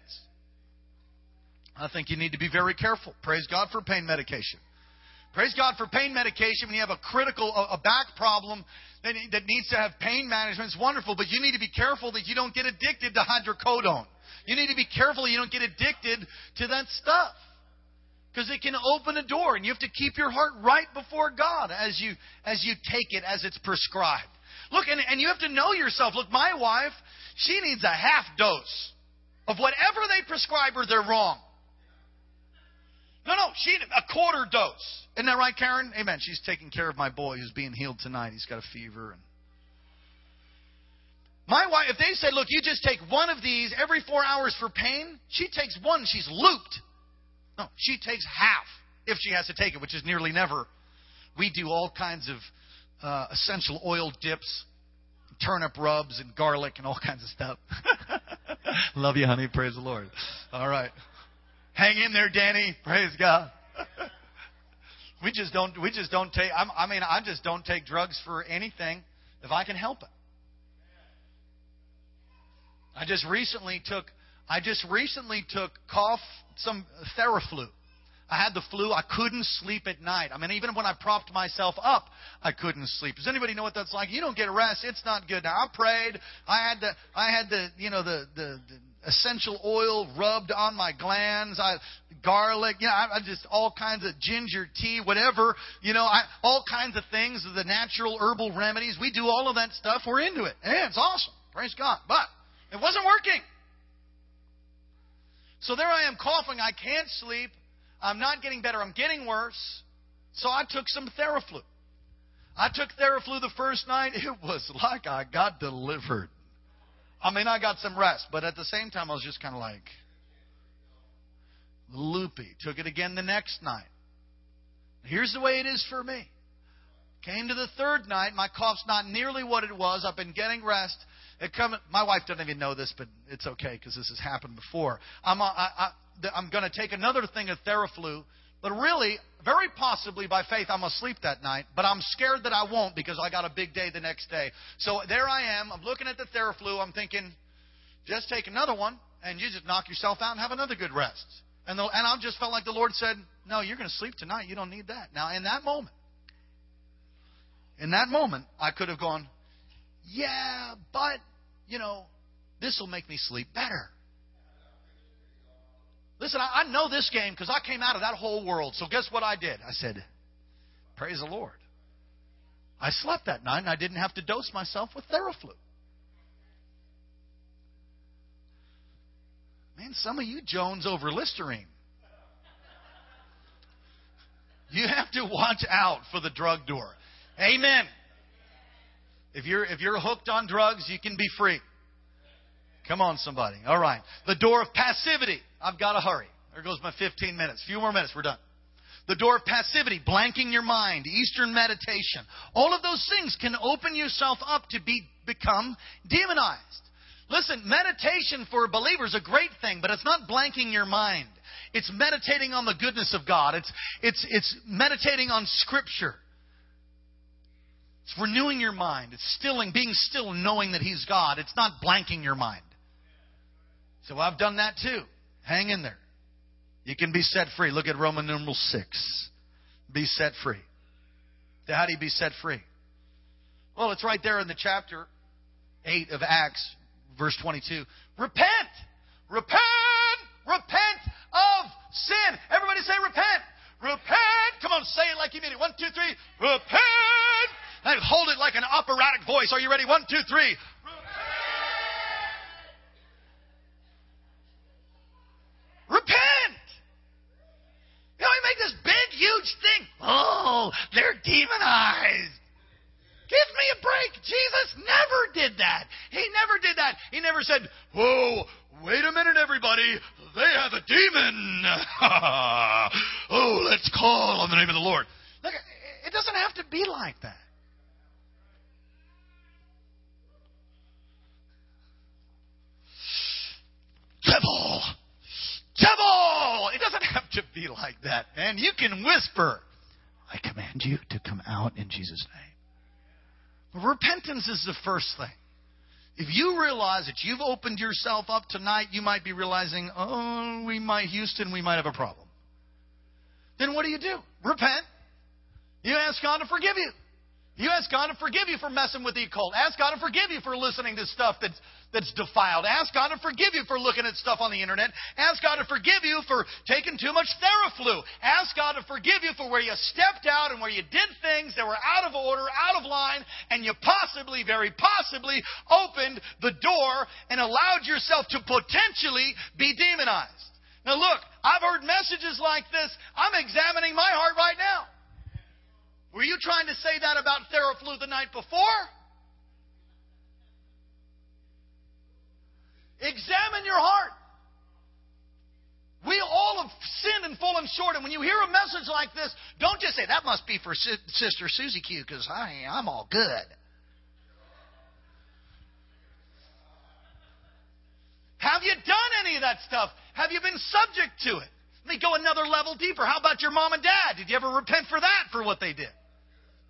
I think you need to be very careful. Praise God for pain medication. Praise God for pain medication when you have a critical, a back problem that, that needs to have pain management. It's wonderful, but you need to be careful that you don't get addicted to hydrocodone. You need to be careful you don't get addicted to that stuff. Because it can open a door and you have to keep your heart right before God as you, as you take it as it's prescribed. Look, and, and you have to know yourself. Look, my wife, she needs a half dose of whatever they prescribe her, they're wrong. No, no, she a quarter dose. Isn't that right, Karen? Amen. She's taking care of my boy who's being healed tonight. He's got a fever and my wife, if they said, look, you just take one of these every four hours for pain, she takes one, she's looped. No, she takes half if she has to take it, which is nearly never. We do all kinds of uh, essential oil dips, turnip rubs, and garlic, and all kinds of stuff. Love you, honey. Praise the Lord. All right. Hang in there, Danny. Praise God. we just don't. We just don't take. I'm, I mean, I just don't take drugs for anything if I can help it. I just recently took. I just recently took cough some Theraflu. I had the flu. I couldn't sleep at night. I mean, even when I propped myself up, I couldn't sleep. Does anybody know what that's like? You don't get rest. It's not good. Now I prayed. I had the. I had the. You know the the, the essential oil rubbed on my glands, I, garlic, you know, I, I just all kinds of ginger tea, whatever, you know, I, all kinds of things, the natural herbal remedies. We do all of that stuff. We're into it. Yeah, it's awesome. Praise God. But it wasn't working. So there I am coughing. I can't sleep. I'm not getting better. I'm getting worse. So I took some Theraflu. I took Theraflu the first night. It was like I got delivered. I mean, I got some rest, but at the same time, I was just kind of like loopy. Took it again the next night. Here's the way it is for me. Came to the third night, my cough's not nearly what it was. I've been getting rest, It come, my wife doesn't even know this, but it's okay because this has happened before. I'm, I, I, I'm going to take another thing of Theraflu, but really, very possibly by faith, I'm going to sleep that night. But I'm scared that I won't because I got a big day the next day. So there I am. I'm looking at the Theraflu. I'm thinking, just take another one and you just knock yourself out and have another good rest. And, the, and I just felt like the Lord said, No, you're going to sleep tonight. You don't need that. Now, in that moment, in that moment, I could have gone, Yeah, but, you know, this will make me sleep better. Listen, I, I know this game because I came out of that whole world. So guess what I did? I said, Praise the Lord. I slept that night and I didn't have to dose myself with Theraflu. Man, some of you Jones over Listerine. You have to watch out for the drug door. Amen. If you're if you're hooked on drugs, you can be free. Come on, somebody. All right. The door of passivity. I've got to hurry. There goes my 15 minutes. A few more minutes, we're done. The door of passivity, blanking your mind, Eastern meditation. All of those things can open yourself up to be become demonized. Listen, meditation for believers is a great thing, but it's not blanking your mind. It's meditating on the goodness of God. It's, it's, it's meditating on Scripture. It's renewing your mind. It's stilling, being still, knowing that He's God. It's not blanking your mind. So I've done that too. Hang in there. You can be set free. Look at Roman numeral 6. Be set free. How do you be set free? Well, it's right there in the chapter 8 of Acts, verse 22. Repent! Repent! Repent of sin. Everybody say repent. Repent. Come on, say it like you mean it. One, two, three. Repent. And hold it like an operatic voice. Are you ready? One, two, three. Huge thing. Oh, they're demonized. Give me a break. Jesus never did that. He never did that. He never said, Whoa, wait a minute, everybody. They have a demon. oh, let's call on the name of the Lord. Look, it doesn't have to be like that. Devil! Devil! It doesn't have to be like that. man. you can whisper, I command you to come out in Jesus' name. Repentance is the first thing. If you realize that you've opened yourself up tonight, you might be realizing, oh, we might, Houston, we might have a problem. Then what do you do? Repent. You ask God to forgive you. You ask God to forgive you for messing with the occult. Ask God to forgive you for listening to stuff that's, that's defiled. Ask God to forgive you for looking at stuff on the internet. Ask God to forgive you for taking too much Theraflu. Ask God to forgive you for where you stepped out and where you did things that were out of order, out of line, and you possibly, very possibly, opened the door and allowed yourself to potentially be demonized. Now look, I've heard messages like this. I'm examining my heart right now. Were you trying to say that about Theraflu the night before? Examine your heart. We all have sinned and fallen short. And when you hear a message like this, don't just say, that must be for Sister Susie Q because I'm all good. Have you done any of that stuff? Have you been subject to it? Let me go another level deeper. How about your mom and dad? Did you ever repent for that, for what they did?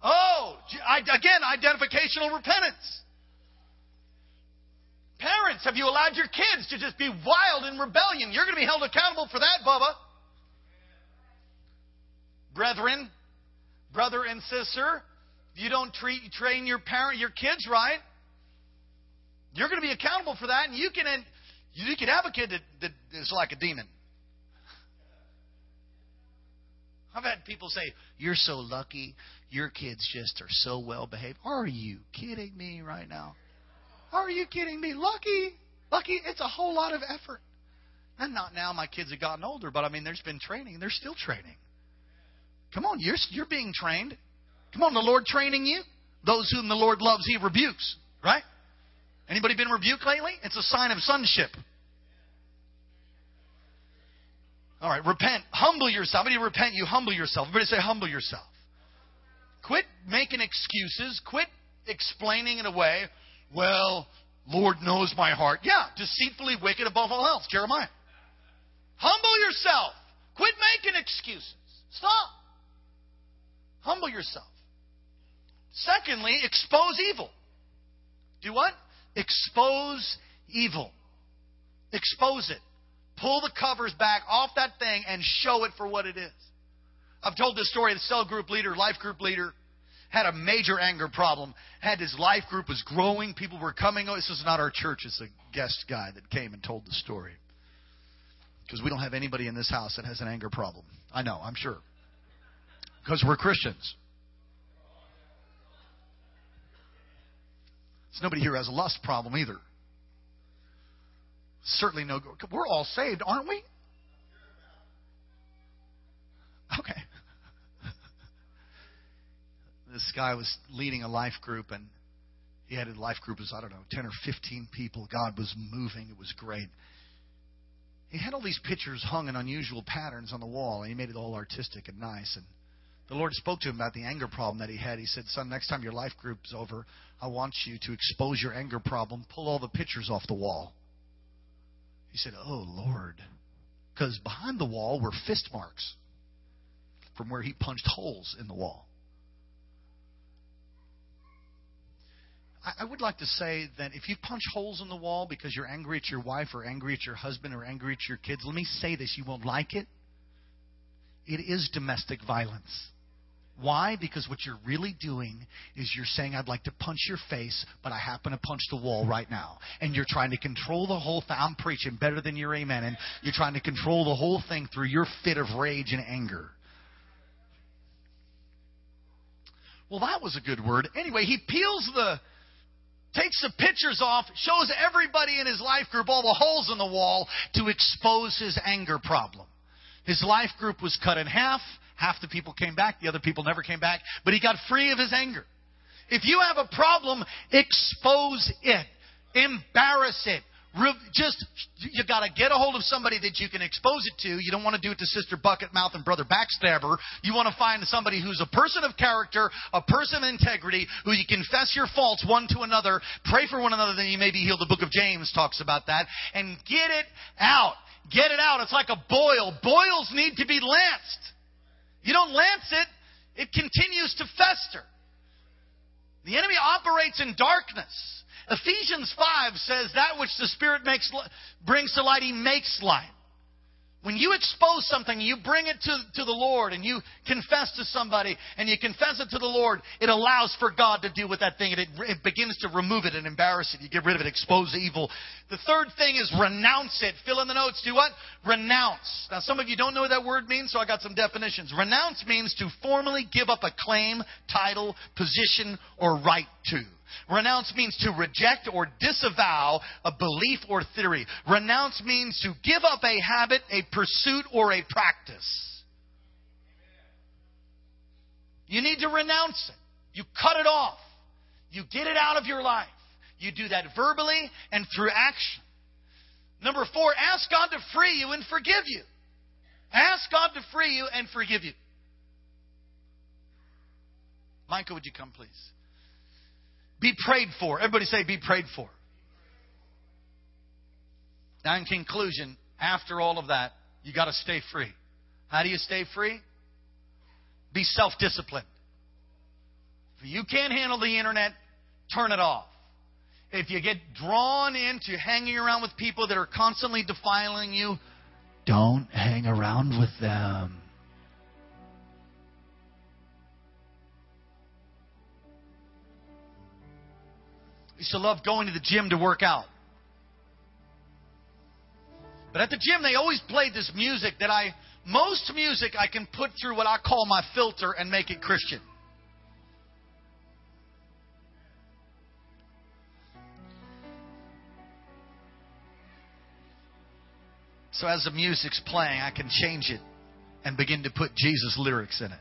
Oh, again, identificational repentance. Parents, have you allowed your kids to just be wild in rebellion? You're going to be held accountable for that, Bubba. Brethren, brother and sister, if you don't treat, train your parent, your kids right, you're going to be accountable for that, and you can you can have a kid that, that is like a demon. I've had people say, You're so lucky. Your kids just are so well behaved. Are you kidding me right now? Are you kidding me? Lucky. Lucky. It's a whole lot of effort. And not now, my kids have gotten older, but I mean, there's been training. They're still training. Come on, you're, you're being trained. Come on, the Lord training you. Those whom the Lord loves, He rebukes. Right? Anybody been rebuked lately? It's a sign of sonship. All right, repent. Humble yourself. You repent, you humble yourself. Everybody say, humble yourself. Quit making excuses. Quit explaining it away. Well, Lord knows my heart. Yeah, deceitfully wicked above all else. Jeremiah. Humble yourself. Quit making excuses. Stop. Humble yourself. Secondly, expose evil. Do what? Expose evil. Expose it. Pull the covers back off that thing and show it for what it is. I've told this story. The cell group leader, life group leader, had a major anger problem. Had his life group was growing. People were coming. Oh, this is not our church. It's a guest guy that came and told the story. Because we don't have anybody in this house that has an anger problem. I know, I'm sure. Because we're Christians. There's nobody here has a lust problem either. Certainly no. We're all saved, aren't we? Okay. This guy was leading a life group, and he had a life group of, I don't know, 10 or 15 people. God was moving. It was great. He had all these pictures hung in unusual patterns on the wall, and he made it all artistic and nice. And the Lord spoke to him about the anger problem that he had. He said, Son, next time your life group's over, I want you to expose your anger problem, pull all the pictures off the wall. He said, Oh, Lord. Because behind the wall were fist marks from where he punched holes in the wall. I would like to say that if you punch holes in the wall because you're angry at your wife or angry at your husband or angry at your kids, let me say this you won't like it. It is domestic violence. Why? Because what you're really doing is you're saying, I'd like to punch your face, but I happen to punch the wall right now. And you're trying to control the whole thing. I'm preaching better than your amen. And you're trying to control the whole thing through your fit of rage and anger. Well, that was a good word. Anyway, he peels the, takes the pictures off, shows everybody in his life group all the holes in the wall to expose his anger problem. His life group was cut in half. Half the people came back, the other people never came back, but he got free of his anger. If you have a problem, expose it. Embarrass it. Just, you gotta get a hold of somebody that you can expose it to. You don't want to do it to Sister Bucket Mouth and Brother Backstabber. You want to find somebody who's a person of character, a person of integrity, who you confess your faults one to another, pray for one another, then you may be healed. The book of James talks about that. And get it out. Get it out. It's like a boil. Boils need to be lanced. You don't lance it, it continues to fester. The enemy operates in darkness. Ephesians 5 says that which the Spirit makes, brings to light, He makes light. When you expose something, you bring it to, to the Lord and you confess to somebody and you confess it to the Lord, it allows for God to deal with that thing and it, it begins to remove it and embarrass it. You get rid of it, expose the evil. The third thing is renounce it. Fill in the notes. Do what? Renounce. Now, some of you don't know what that word means, so I got some definitions. Renounce means to formally give up a claim, title, position, or right to. Renounce means to reject or disavow a belief or theory. Renounce means to give up a habit, a pursuit, or a practice. You need to renounce it. You cut it off. You get it out of your life. You do that verbally and through action. Number four, ask God to free you and forgive you. Ask God to free you and forgive you. Michael, would you come, please? Be prayed for. Everybody say, be prayed for. Now, in conclusion, after all of that, you got to stay free. How do you stay free? Be self disciplined. If you can't handle the internet, turn it off. If you get drawn into hanging around with people that are constantly defiling you, don't hang around with them. Used to love going to the gym to work out. But at the gym, they always played this music that I, most music I can put through what I call my filter and make it Christian. So as the music's playing, I can change it and begin to put Jesus lyrics in it.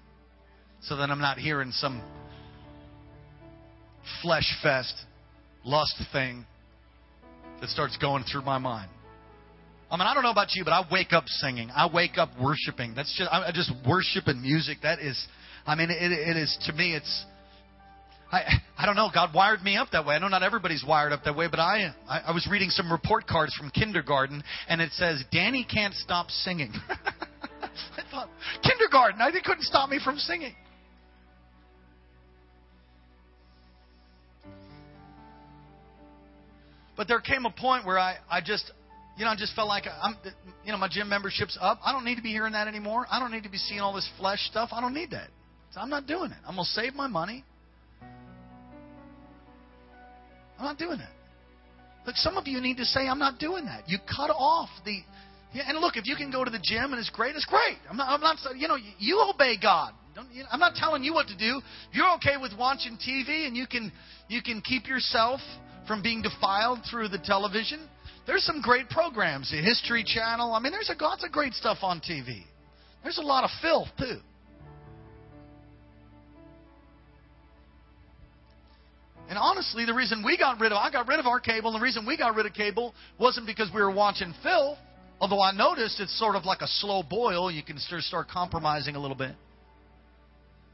So that I'm not hearing some flesh fest lust thing that starts going through my mind. I mean, I don't know about you, but I wake up singing. I wake up worshiping. That's just, I just worship and music. That is, I mean, it, it is, to me, it's, I, I don't know. God wired me up that way. I know not everybody's wired up that way, but I, I, I was reading some report cards from kindergarten, and it says, Danny can't stop singing. I thought, kindergarten, I, they couldn't stop me from singing. But there came a point where I, I just, you know, I just felt like I'm, you know, my gym membership's up. I don't need to be hearing that anymore. I don't need to be seeing all this flesh stuff. I don't need that. So I'm not doing it. I'm going to save my money. I'm not doing it. Look, some of you need to say, I'm not doing that. You cut off the. Yeah, and look, if you can go to the gym and it's great, it's great. I'm not, I'm not you know, you obey God. You know, I'm not telling you what to do. You're okay with watching TV and you can, you can keep yourself from being defiled through the television. There's some great programs, the History Channel. I mean, there's a, lots of great stuff on TV. There's a lot of filth, too. And honestly, the reason we got rid of I got rid of our cable, and the reason we got rid of cable wasn't because we were watching filth. Although I noticed it's sort of like a slow boil, you can start compromising a little bit.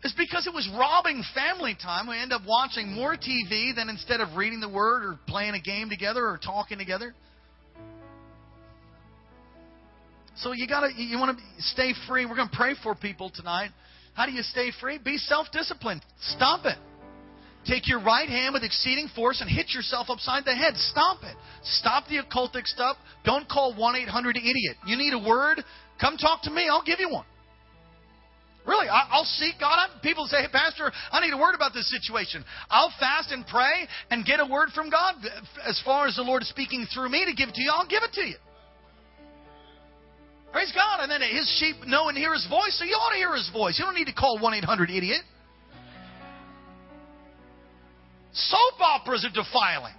It's because it was robbing family time. We end up watching more TV than instead of reading the Word or playing a game together or talking together. So you gotta you want to stay free. We're going to pray for people tonight. How do you stay free? Be self-disciplined. Stop it. Take your right hand with exceeding force and hit yourself upside the head. Stop it. Stop the occultic stuff. Don't call 1 800 idiot. You need a word? Come talk to me. I'll give you one. Really, I'll seek God. People say, hey, Pastor, I need a word about this situation. I'll fast and pray and get a word from God. As far as the Lord is speaking through me to give it to you, I'll give it to you. Praise God. And then His sheep know and hear His voice, so you ought to hear His voice. You don't need to call 1 800 idiot. Soap operas are defiling.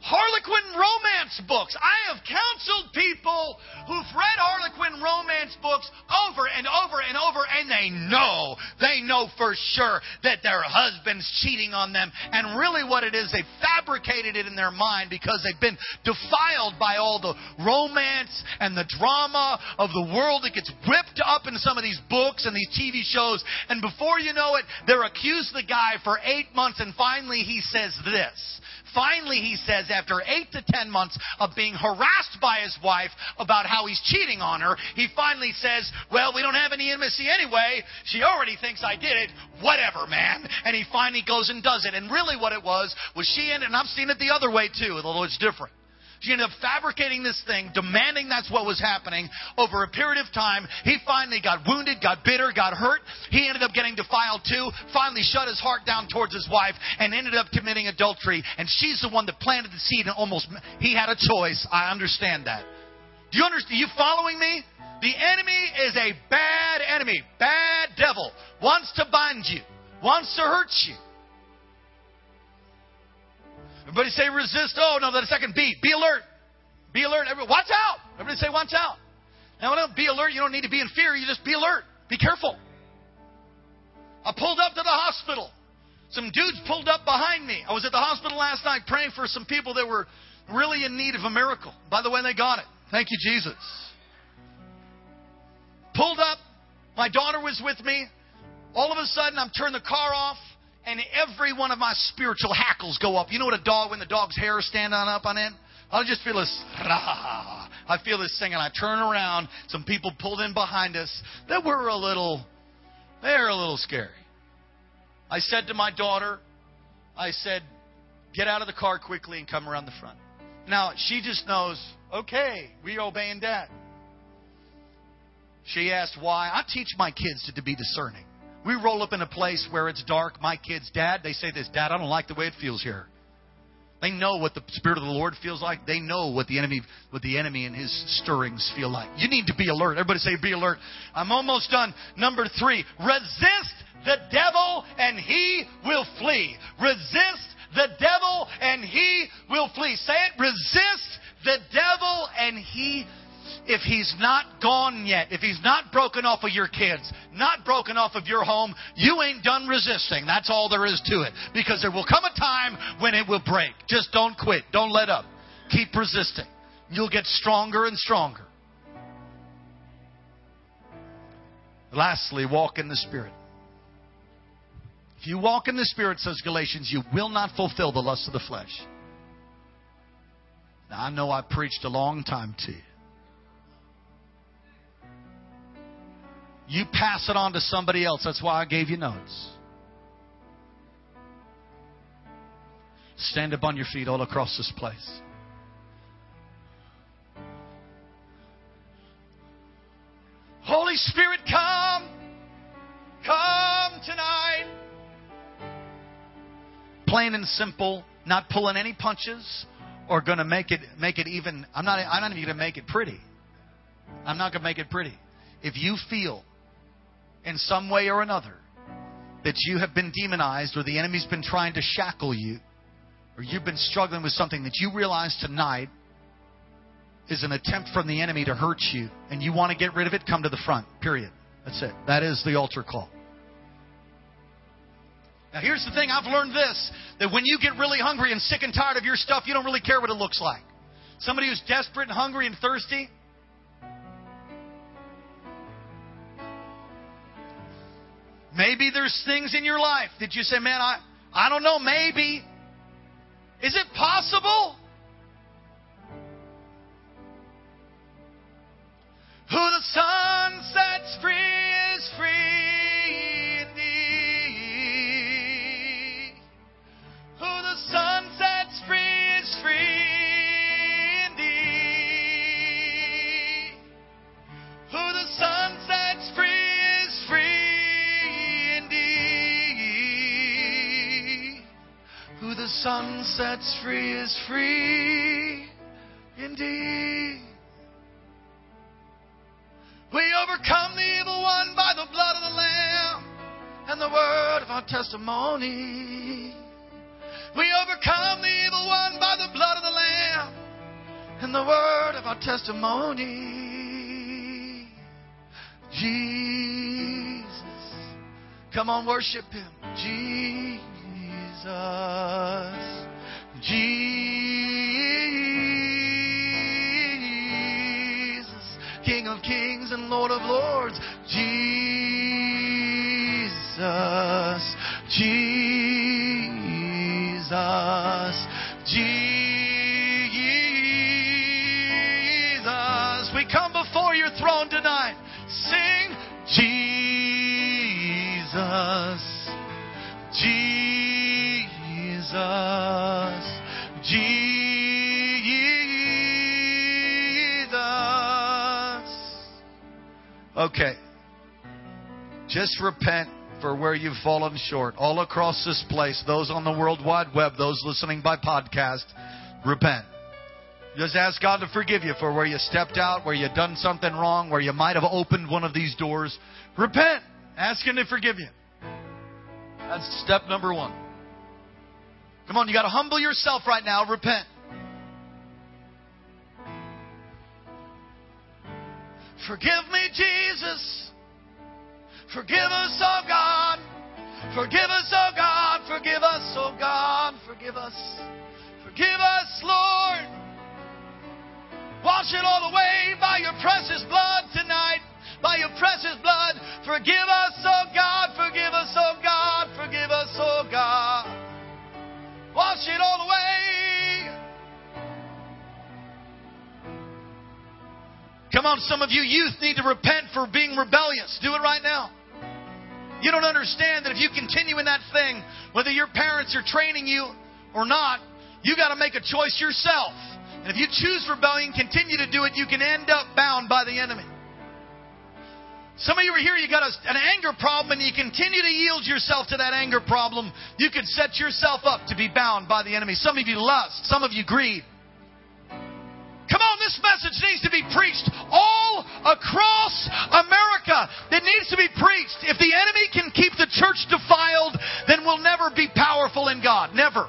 Harlequin romance books. I have counseled people who've read Harlequin romance books over and over and over, and they know, they know for sure that their husband's cheating on them. And really, what it is, they fabricated it in their mind because they've been defiled by all the romance and the drama of the world that gets whipped up in some of these books and these TV shows. And before you know it, they're accused the guy for eight months, and finally he says this. Finally, he says, after eight to ten months of being harassed by his wife about how he's cheating on her, he finally says, Well, we don't have any intimacy anyway. She already thinks I did it. Whatever, man. And he finally goes and does it. And really, what it was, was she ended, and I've seen it the other way too, although it's different. She ended up fabricating this thing, demanding that's what was happening. Over a period of time, he finally got wounded, got bitter, got hurt. He ended up getting defiled too, finally shut his heart down towards his wife, and ended up committing adultery. And she's the one that planted the seed and almost, he had a choice. I understand that. Do you understand? Are you following me? The enemy is a bad enemy, bad devil, wants to bind you, wants to hurt you. Everybody say resist. Oh, no, the second beat. Be alert. Be alert. Everybody, watch out. Everybody say watch out. Now, don't be alert. You don't need to be in fear. You just be alert. Be careful. I pulled up to the hospital. Some dudes pulled up behind me. I was at the hospital last night praying for some people that were really in need of a miracle. By the way, they got it. Thank you, Jesus. Pulled up. My daughter was with me. All of a sudden, I'm turning the car off and every one of my spiritual hackles go up. You know what a dog, when the dog's hair is standing up on end? I just feel this, rah, I feel this thing, and I turn around. Some people pulled in behind us that were a little, they're a little scary. I said to my daughter, I said, get out of the car quickly and come around the front. Now, she just knows, okay, we obeying dad. She asked why. I teach my kids to be discerning. We roll up in a place where it's dark. My kids, Dad, they say this, Dad, I don't like the way it feels here. They know what the Spirit of the Lord feels like. They know what the enemy, what the enemy and his stirrings feel like. You need to be alert. Everybody say, be alert. I'm almost done. Number three, resist the devil and he will flee. Resist the devil and he will flee. Say it. Resist the devil and he if he's not gone yet, if he's not broken off of your kids, not broken off of your home, you ain't done resisting. That's all there is to it. Because there will come a time when it will break. Just don't quit. Don't let up. Keep resisting. You'll get stronger and stronger. Lastly, walk in the Spirit. If you walk in the Spirit, says Galatians, you will not fulfill the lust of the flesh. Now, I know I preached a long time to you. You pass it on to somebody else. That's why I gave you notes. Stand up on your feet all across this place. Holy Spirit, come. Come tonight. Plain and simple, not pulling any punches or going to make it make it even I'm not I'm not even going to make it pretty. I'm not going to make it pretty. If you feel in some way or another that you have been demonized or the enemy's been trying to shackle you or you've been struggling with something that you realize tonight is an attempt from the enemy to hurt you and you want to get rid of it, come to the front. Period. That's it. That is the altar call. Now, here's the thing I've learned this that when you get really hungry and sick and tired of your stuff, you don't really care what it looks like. Somebody who's desperate and hungry and thirsty, maybe there's things in your life that you say, man, I, I don't know, maybe. Is it possible? Who the Son sets free is free Son sets free is free indeed. We overcome the evil one by the blood of the Lamb and the word of our testimony. We overcome the evil one by the blood of the Lamb and the word of our testimony. Jesus. Come on, worship him. Jesus. Jesus. Jesus, King of kings and Lord of lords. Jesus. Jesus. Jesus. We come before your throne tonight. Sing Jesus. Jesus. Jesus. Okay. Just repent for where you've fallen short. All across this place, those on the World Wide Web, those listening by podcast, repent. Just ask God to forgive you for where you stepped out, where you done something wrong, where you might have opened one of these doors. Repent. Ask Him to forgive you. That's step number one. Come on, you got to humble yourself right now. Repent. Forgive me, Jesus. Forgive us, oh God. Forgive us, oh God. Forgive us, oh God. Forgive us. Forgive us, Lord. Wash it all away by your precious blood tonight. By your precious blood. Forgive us, oh God. Forgive us, oh God. Forgive us, oh God. Wash it all away. Come on, some of you youth need to repent for being rebellious. Do it right now. You don't understand that if you continue in that thing, whether your parents are training you or not, you got to make a choice yourself. And if you choose rebellion, continue to do it, you can end up bound by the enemy. Some of you are here, you got a, an anger problem, and you continue to yield yourself to that anger problem. You could set yourself up to be bound by the enemy. Some of you lust, some of you greed. Come on, this message needs to be preached all across America. It needs to be preached. If the enemy can keep the church defiled, then we'll never be powerful in God. Never.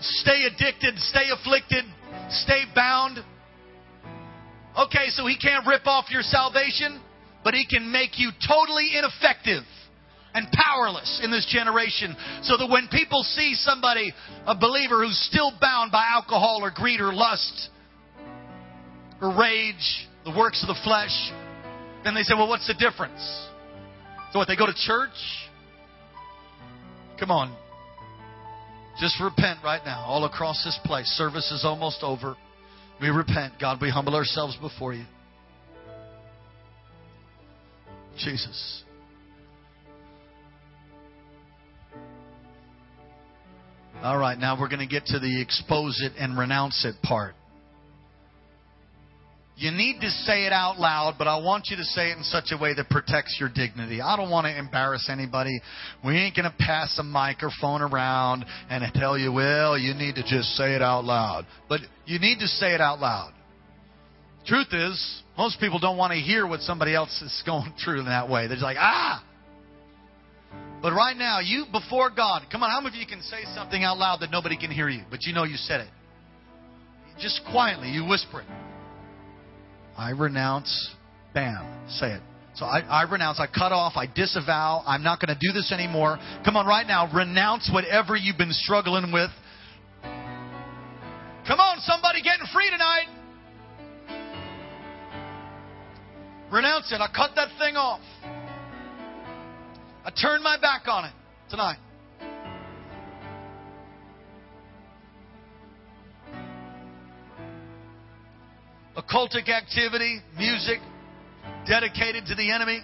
Stay addicted, stay afflicted, stay bound. Okay, so he can't rip off your salvation, but he can make you totally ineffective and powerless in this generation. So that when people see somebody, a believer who's still bound by alcohol or greed or lust or rage, the works of the flesh, then they say, well, what's the difference? So what, they go to church? Come on. Just repent right now, all across this place. Service is almost over. We repent. God, we humble ourselves before you. Jesus. All right, now we're going to get to the expose it and renounce it part. You need to say it out loud, but I want you to say it in such a way that protects your dignity. I don't want to embarrass anybody. We ain't going to pass a microphone around and tell you, well, you need to just say it out loud. But you need to say it out loud. Truth is, most people don't want to hear what somebody else is going through in that way. They're just like, ah! But right now, you before God, come on, how many of you can say something out loud that nobody can hear you, but you know you said it? Just quietly, you whisper it. I renounce, bam, say it. So I, I, renounce, I cut off, I disavow, I'm not going to do this anymore. Come on, right now, renounce whatever you've been struggling with. Come on, somebody getting free tonight. Renounce it. I cut that thing off. I turn my back on it tonight. Occultic activity, music dedicated to the enemy.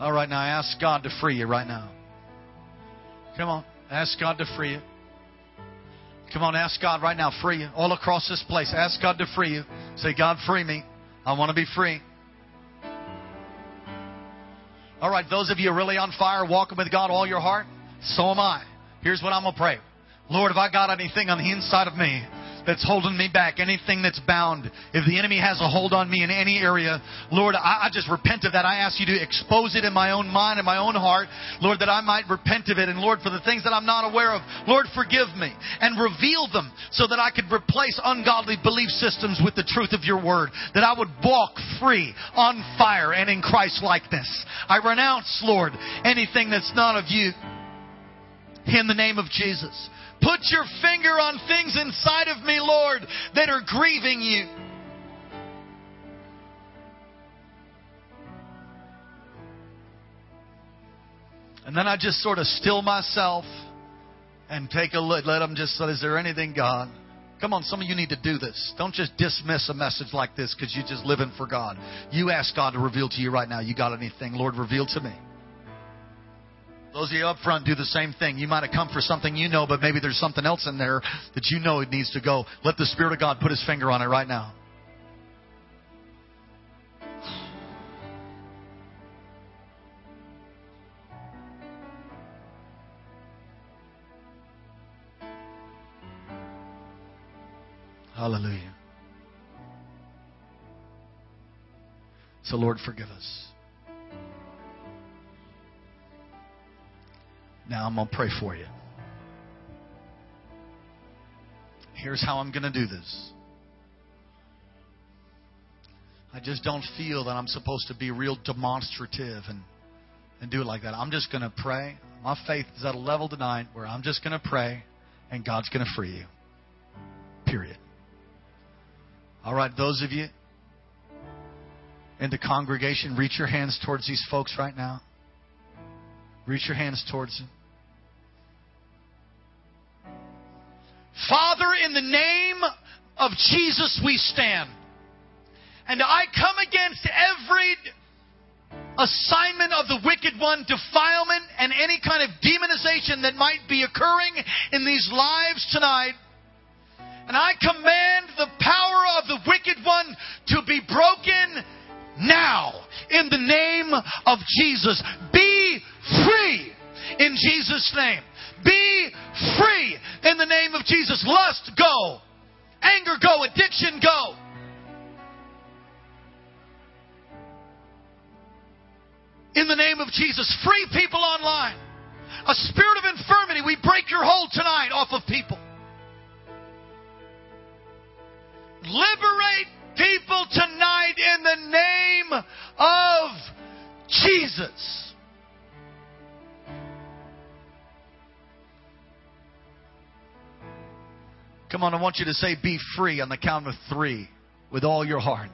All right, now ask God to free you right now. Come on, ask God to free you. Come on, ask God right now, free you. All across this place, ask God to free you. Say, God, free me. I want to be free. All right, those of you really on fire, walking with God all your heart, so am I. Here's what I'm going to pray. Lord, if I got anything on the inside of me that's holding me back, anything that's bound, if the enemy has a hold on me in any area, Lord, I, I, just repent of that. I ask you to expose it in my own mind and my own heart, Lord, that I might repent of it. And Lord, for the things that I'm not aware of, Lord, forgive me and reveal them so that I could replace ungodly belief systems with the truth of your word, that I would walk free, on fire, and in Christ likeness. I renounce, Lord, anything that's not of you in the name of Jesus. Put your finger on things inside of me, Lord, that are grieving you. And then I just sort of still myself and take a look. Let them just say, Is there anything, God? Come on, some of you need to do this. Don't just dismiss a message like this because you're just living for God. You ask God to reveal to you right now, you got anything? Lord, reveal to me. Those of you up front do the same thing. You might have come for something you know, but maybe there's something else in there that you know it needs to go. Let the Spirit of God put His finger on it right now. Hallelujah. So, Lord, forgive us. Now I'm going to pray for you. Here's how I'm going to do this. I just don't feel that I'm supposed to be real demonstrative and, and do it like that. I'm just going to pray. My faith is at a level tonight where I'm just going to pray and God's going to free you. Period. All right, those of you in the congregation, reach your hands towards these folks right now. Reach your hands towards them. The name of Jesus we stand. And I come against every assignment of the wicked one, defilement, and any kind of demonization that might be occurring in these lives tonight. And I command the power of the wicked one to be broken now in the name of Jesus. Be free in Jesus' name. Be free in the name of Jesus. Lust, go. Anger, go. Addiction, go. In the name of Jesus. Free people online. A spirit of infirmity, we break your hold tonight off of people. Liberate people tonight in the name of Jesus. Come on, I want you to say, be free on the count of three. with all your heart.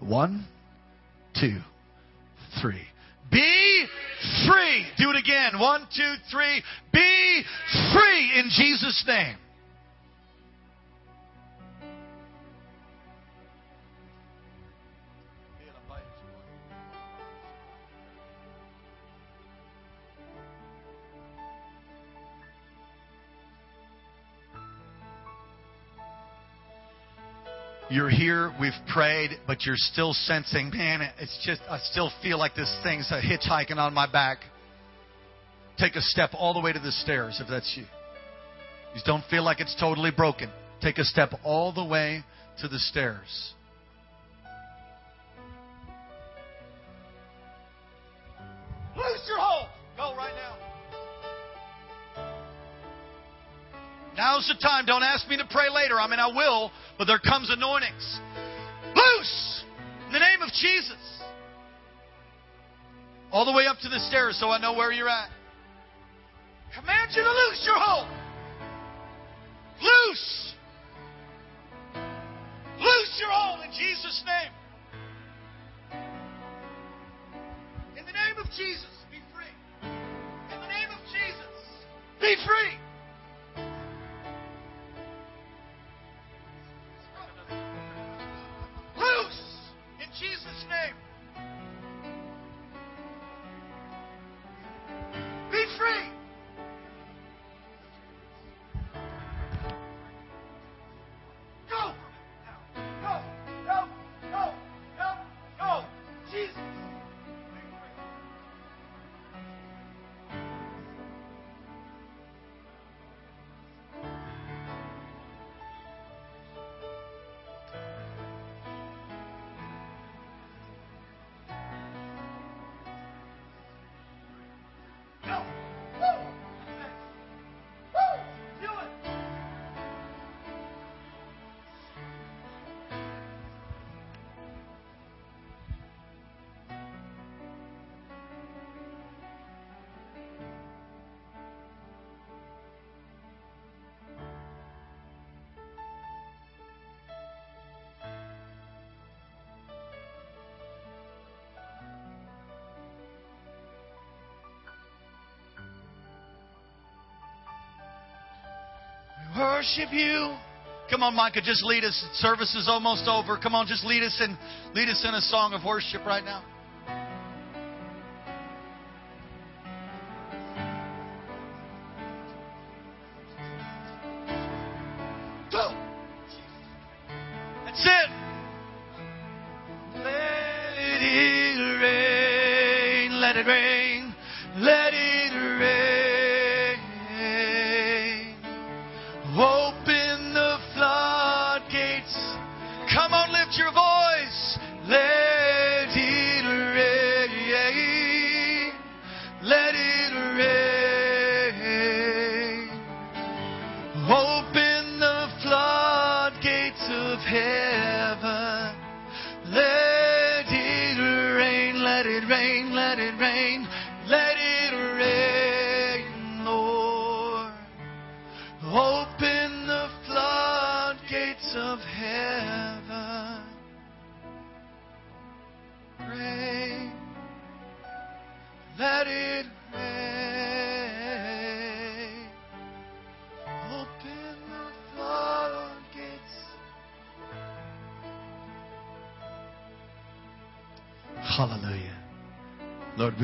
One, two, three. Be free. Do it again. One, two, three. Be free in Jesus' name. You're here, we've prayed, but you're still sensing, man, it's just, I still feel like this thing's hitchhiking on my back. Take a step all the way to the stairs if that's you. You don't feel like it's totally broken. Take a step all the way to the stairs. Loose your hold. Go right now. Now's the time. Don't ask me to pray later. I mean, I will, but there comes anointings. Loose! In the name of Jesus. All the way up to the stairs so I know where you're at. Command you to loose your hold. Loose. Loose your hold in Jesus' name. In the name of Jesus, be free. In the name of Jesus, be free. Worship you. Come on, Micah, just lead us. Service is almost over. Come on, just lead us in lead us in a song of worship right now.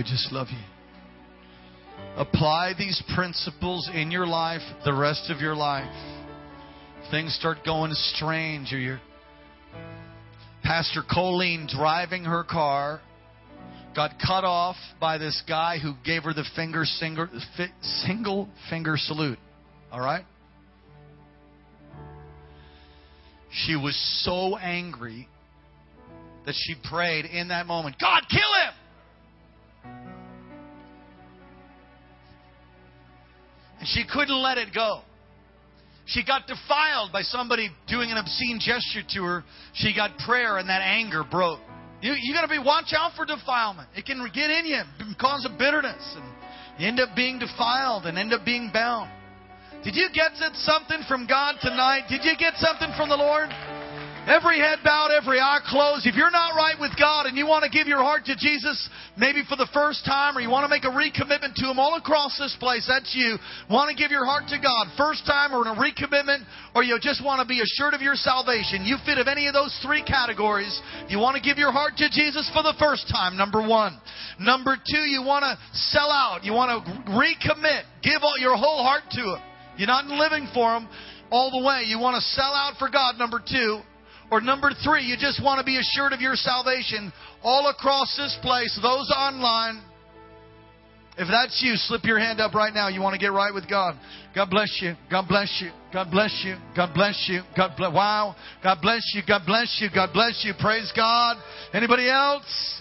We just love you. Apply these principles in your life the rest of your life. Things start going strange, or you're Pastor Colleen driving her car got cut off by this guy who gave her the finger single, fi- single finger salute. All right? She was so angry that she prayed in that moment, God, she couldn't let it go. She got defiled by somebody doing an obscene gesture to her. She got prayer, and that anger broke. You, you got to be watch out for defilement. It can get in you, cause of bitterness, and you end up being defiled and end up being bound. Did you get something from God tonight? Did you get something from the Lord? Every head bowed, every eye closed. If you're not right with God and you want to give your heart to Jesus, maybe for the first time, or you want to make a recommitment to Him all across this place, that's you. Want to give your heart to God, first time or in a recommitment, or you just want to be assured of your salvation. You fit of any of those three categories. You want to give your heart to Jesus for the first time, number one. Number two, you want to sell out. You want to recommit. Give all your whole heart to Him. You're not living for Him all the way. You want to sell out for God, number two. Or number three, you just want to be assured of your salvation all across this place, those online. If that's you, slip your hand up right now. You want to get right with God. God bless you. God bless you. God bless you. God bless you. God bless. Wow. God bless you. God bless you. God bless you. Praise God. Anybody else?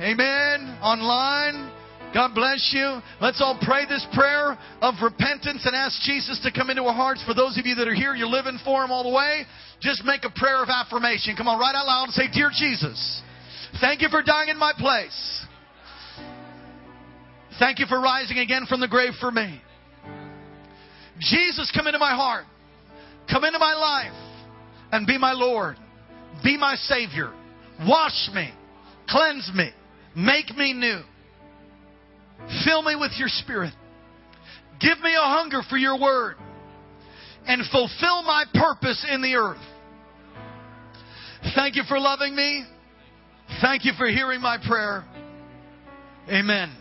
Amen. Online. God bless you. Let's all pray this prayer of repentance and ask Jesus to come into our hearts. For those of you that are here, you're living for Him all the way. Just make a prayer of affirmation. Come on, right out loud and say, Dear Jesus, thank you for dying in my place. Thank you for rising again from the grave for me. Jesus, come into my heart. Come into my life and be my Lord. Be my Savior. Wash me. Cleanse me. Make me new. Fill me with your Spirit. Give me a hunger for your word and fulfill my purpose in the earth. Thank you for loving me. Thank you for hearing my prayer. Amen.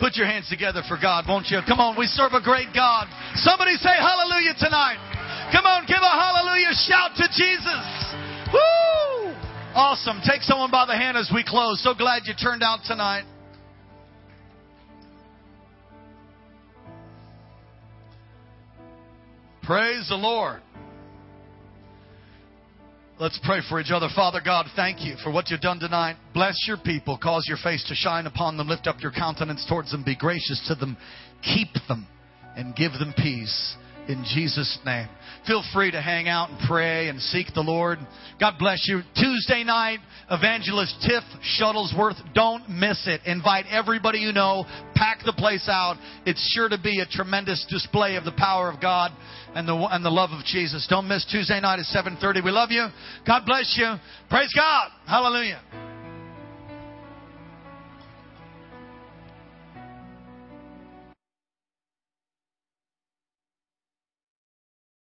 Put your hands together for God, won't you? Come on, we serve a great God. Somebody say hallelujah tonight. Come on, give a hallelujah shout to Jesus. Woo! Awesome. Take someone by the hand as we close. So glad you turned out tonight. Praise the Lord. Let's pray for each other. Father God, thank you for what you've done tonight. Bless your people. Cause your face to shine upon them. Lift up your countenance towards them. Be gracious to them. Keep them and give them peace in Jesus' name. Feel free to hang out and pray and seek the Lord. God bless you. Tuesday night, Evangelist Tiff Shuttlesworth. Don't miss it. Invite everybody you know. Pack the place out. It's sure to be a tremendous display of the power of God and the, and the love of Jesus. Don't miss Tuesday night at 7.30. We love you. God bless you. Praise God. Hallelujah.